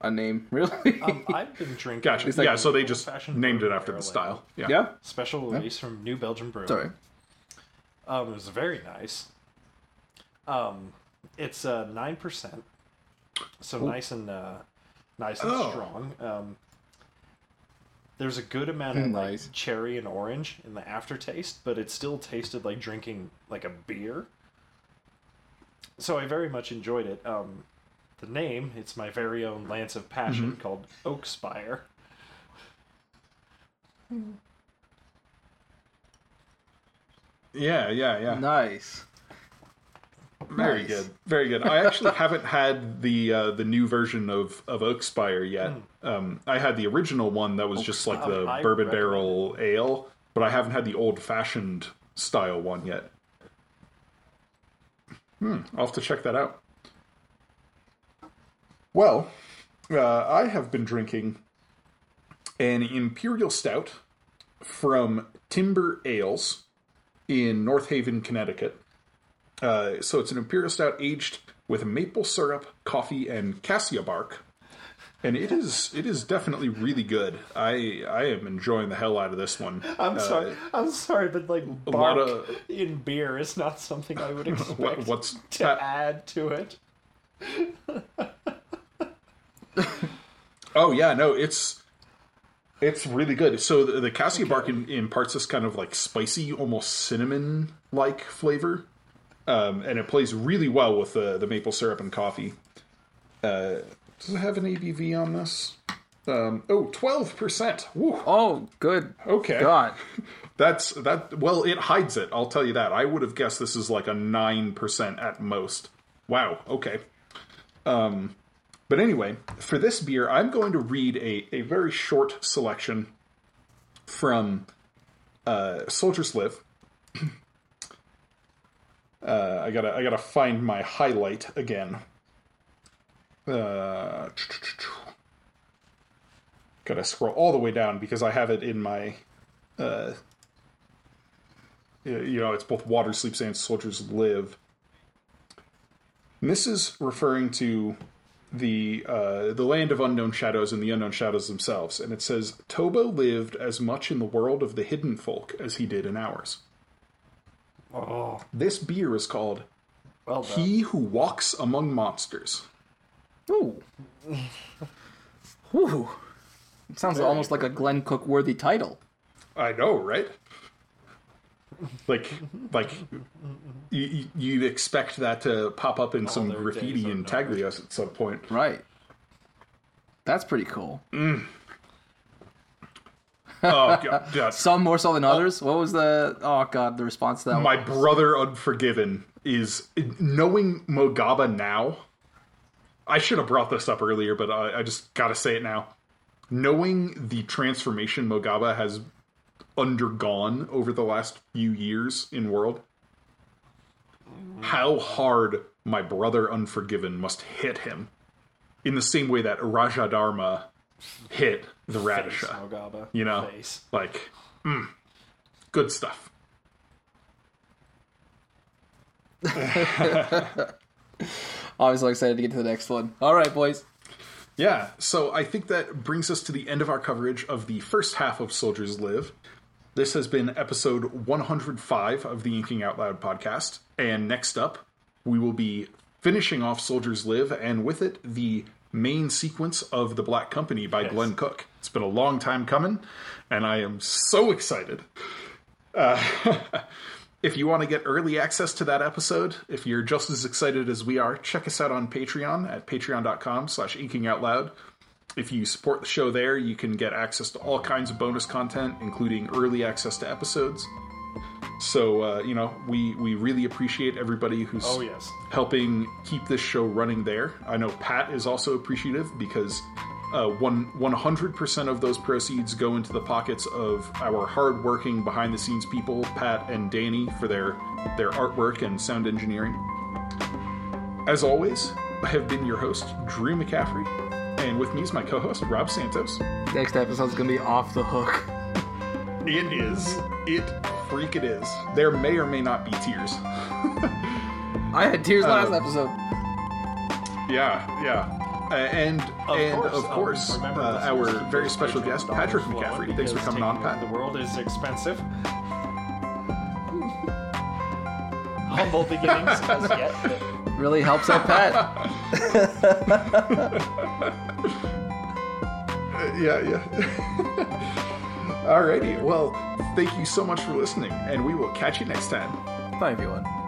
a name, really. Um, I've been drinking. Gotcha. like yeah, so they just named it after the style. Yeah. yeah. Special release from New Belgium Brewery. Sorry. Um, it was very nice. Um, it's uh nine percent, so nice and uh, nice and Oh. strong. Um, there's a good amount of Nice. like cherry and orange in the aftertaste, but it still tasted like drinking like a beer. So I very much enjoyed it. Um, the name, it's my very own Lance of Passion Mm-hmm. called Oakspire. Yeah, yeah, yeah. Nice. Very Nice. good, very good. I actually haven't had the uh, the new version of of Oakspire yet. Um, I had the original one that was just like the. I bourbon barrel ale, but I haven't had the old fashioned style one yet. Hmm, I'll have to check that out. Well, uh, I have been drinking an imperial stout from Timber Ales in North Haven, Connecticut. Uh, so it's an imperial stout aged with maple syrup, coffee, and cassia bark, and it is it is definitely really good. I I am enjoying the hell out of this one. I'm Uh, sorry. I'm sorry, but like a lot bark of- in beer is not something I would expect What, what's to that? add to it. Oh yeah, no, it's it's really good. So the, the cassia bark in, imparts this kind of like spicy, almost cinnamon like flavor, um, and it plays really well with the the maple syrup and coffee. Uh, does it have an ABV on this? Um, oh, 12 percent. Oh, good. Okay. God. That's that. Well, it hides it. I'll tell you that. I would have guessed this is like a nine percent at most. Wow. Okay. Um, but anyway, for this beer, I'm going to read a a very short selection from uh, Soldiers Live. Uh, I gotta I gotta find my highlight again. Uh, gotta scroll all the way down because I have it in my uh, you know, it's both water sleeps and soldiers live. And this is referring to the uh, the land of unknown shadows and the unknown shadows themselves, and it says Tobo lived as much in the world of the hidden folk as he did in ours. Oh, This beer is called well. He Who Walks Among Monsters. Ooh. Ooh. It sounds almost like a Glen Cook worthy title. I know, right? Like, like you, you- you'd expect that to pop up in some graffiti days are in numbered. Taglios at some point. Right. That's pretty cool. Mm. Oh god. Some more so than oh. others. What was the oh god the response to that? My brother Unforgiven is knowing Mogaba now. I should have brought this up earlier, but I, I just got to say it now. Knowing the transformation Mogaba has undergone over the last few years in world, how hard my brother Unforgiven must hit him, in the same way that Raja Dharma hit the Radisha. Mogaba. You know, Face. like, mm, good stuff. I was so excited to get to the next one. All right, boys. Yeah, so I think that brings us to the end of our coverage of the first half of Soldiers Live. This has been episode 105 of the Inking Out Loud podcast. And next up, we will be finishing off Soldiers Live, and with it, the main sequence of The Black Company by Glen Cook. It's been a long time coming, and I am so excited. Uh, if you want to get early access to that episode, if you're just as excited as we are, check us out on Patreon at patreon.com slash inkingoutloud. If you support the show there, you can get access to all kinds of bonus content, including early access to episodes. So uh, you know, we we really appreciate everybody who's Oh, yes. helping keep this show running there. I know Pat is also appreciative because uh, one one hundred percent of those proceeds go into the pockets of our hardworking behind the scenes people, Pat and Danny, for their their artwork and sound engineering. As always, I have been your host, Drew McCaffrey, and with me is my co-host, Rob Santos. Next episode's gonna be off the hook. It is. It freak it is. There may or may not be tears. I had tears last Um, episode. Yeah, yeah. Uh, and Of and course, of course, remember uh, our very special guest, Patrick McCaffrey. Thanks for coming on, Pat. The world is expensive. Humble beginnings as yet. Really helps out Pat. yeah, yeah. Alrighty. Well, thank you so much for listening, and we will catch you next time. Bye, everyone.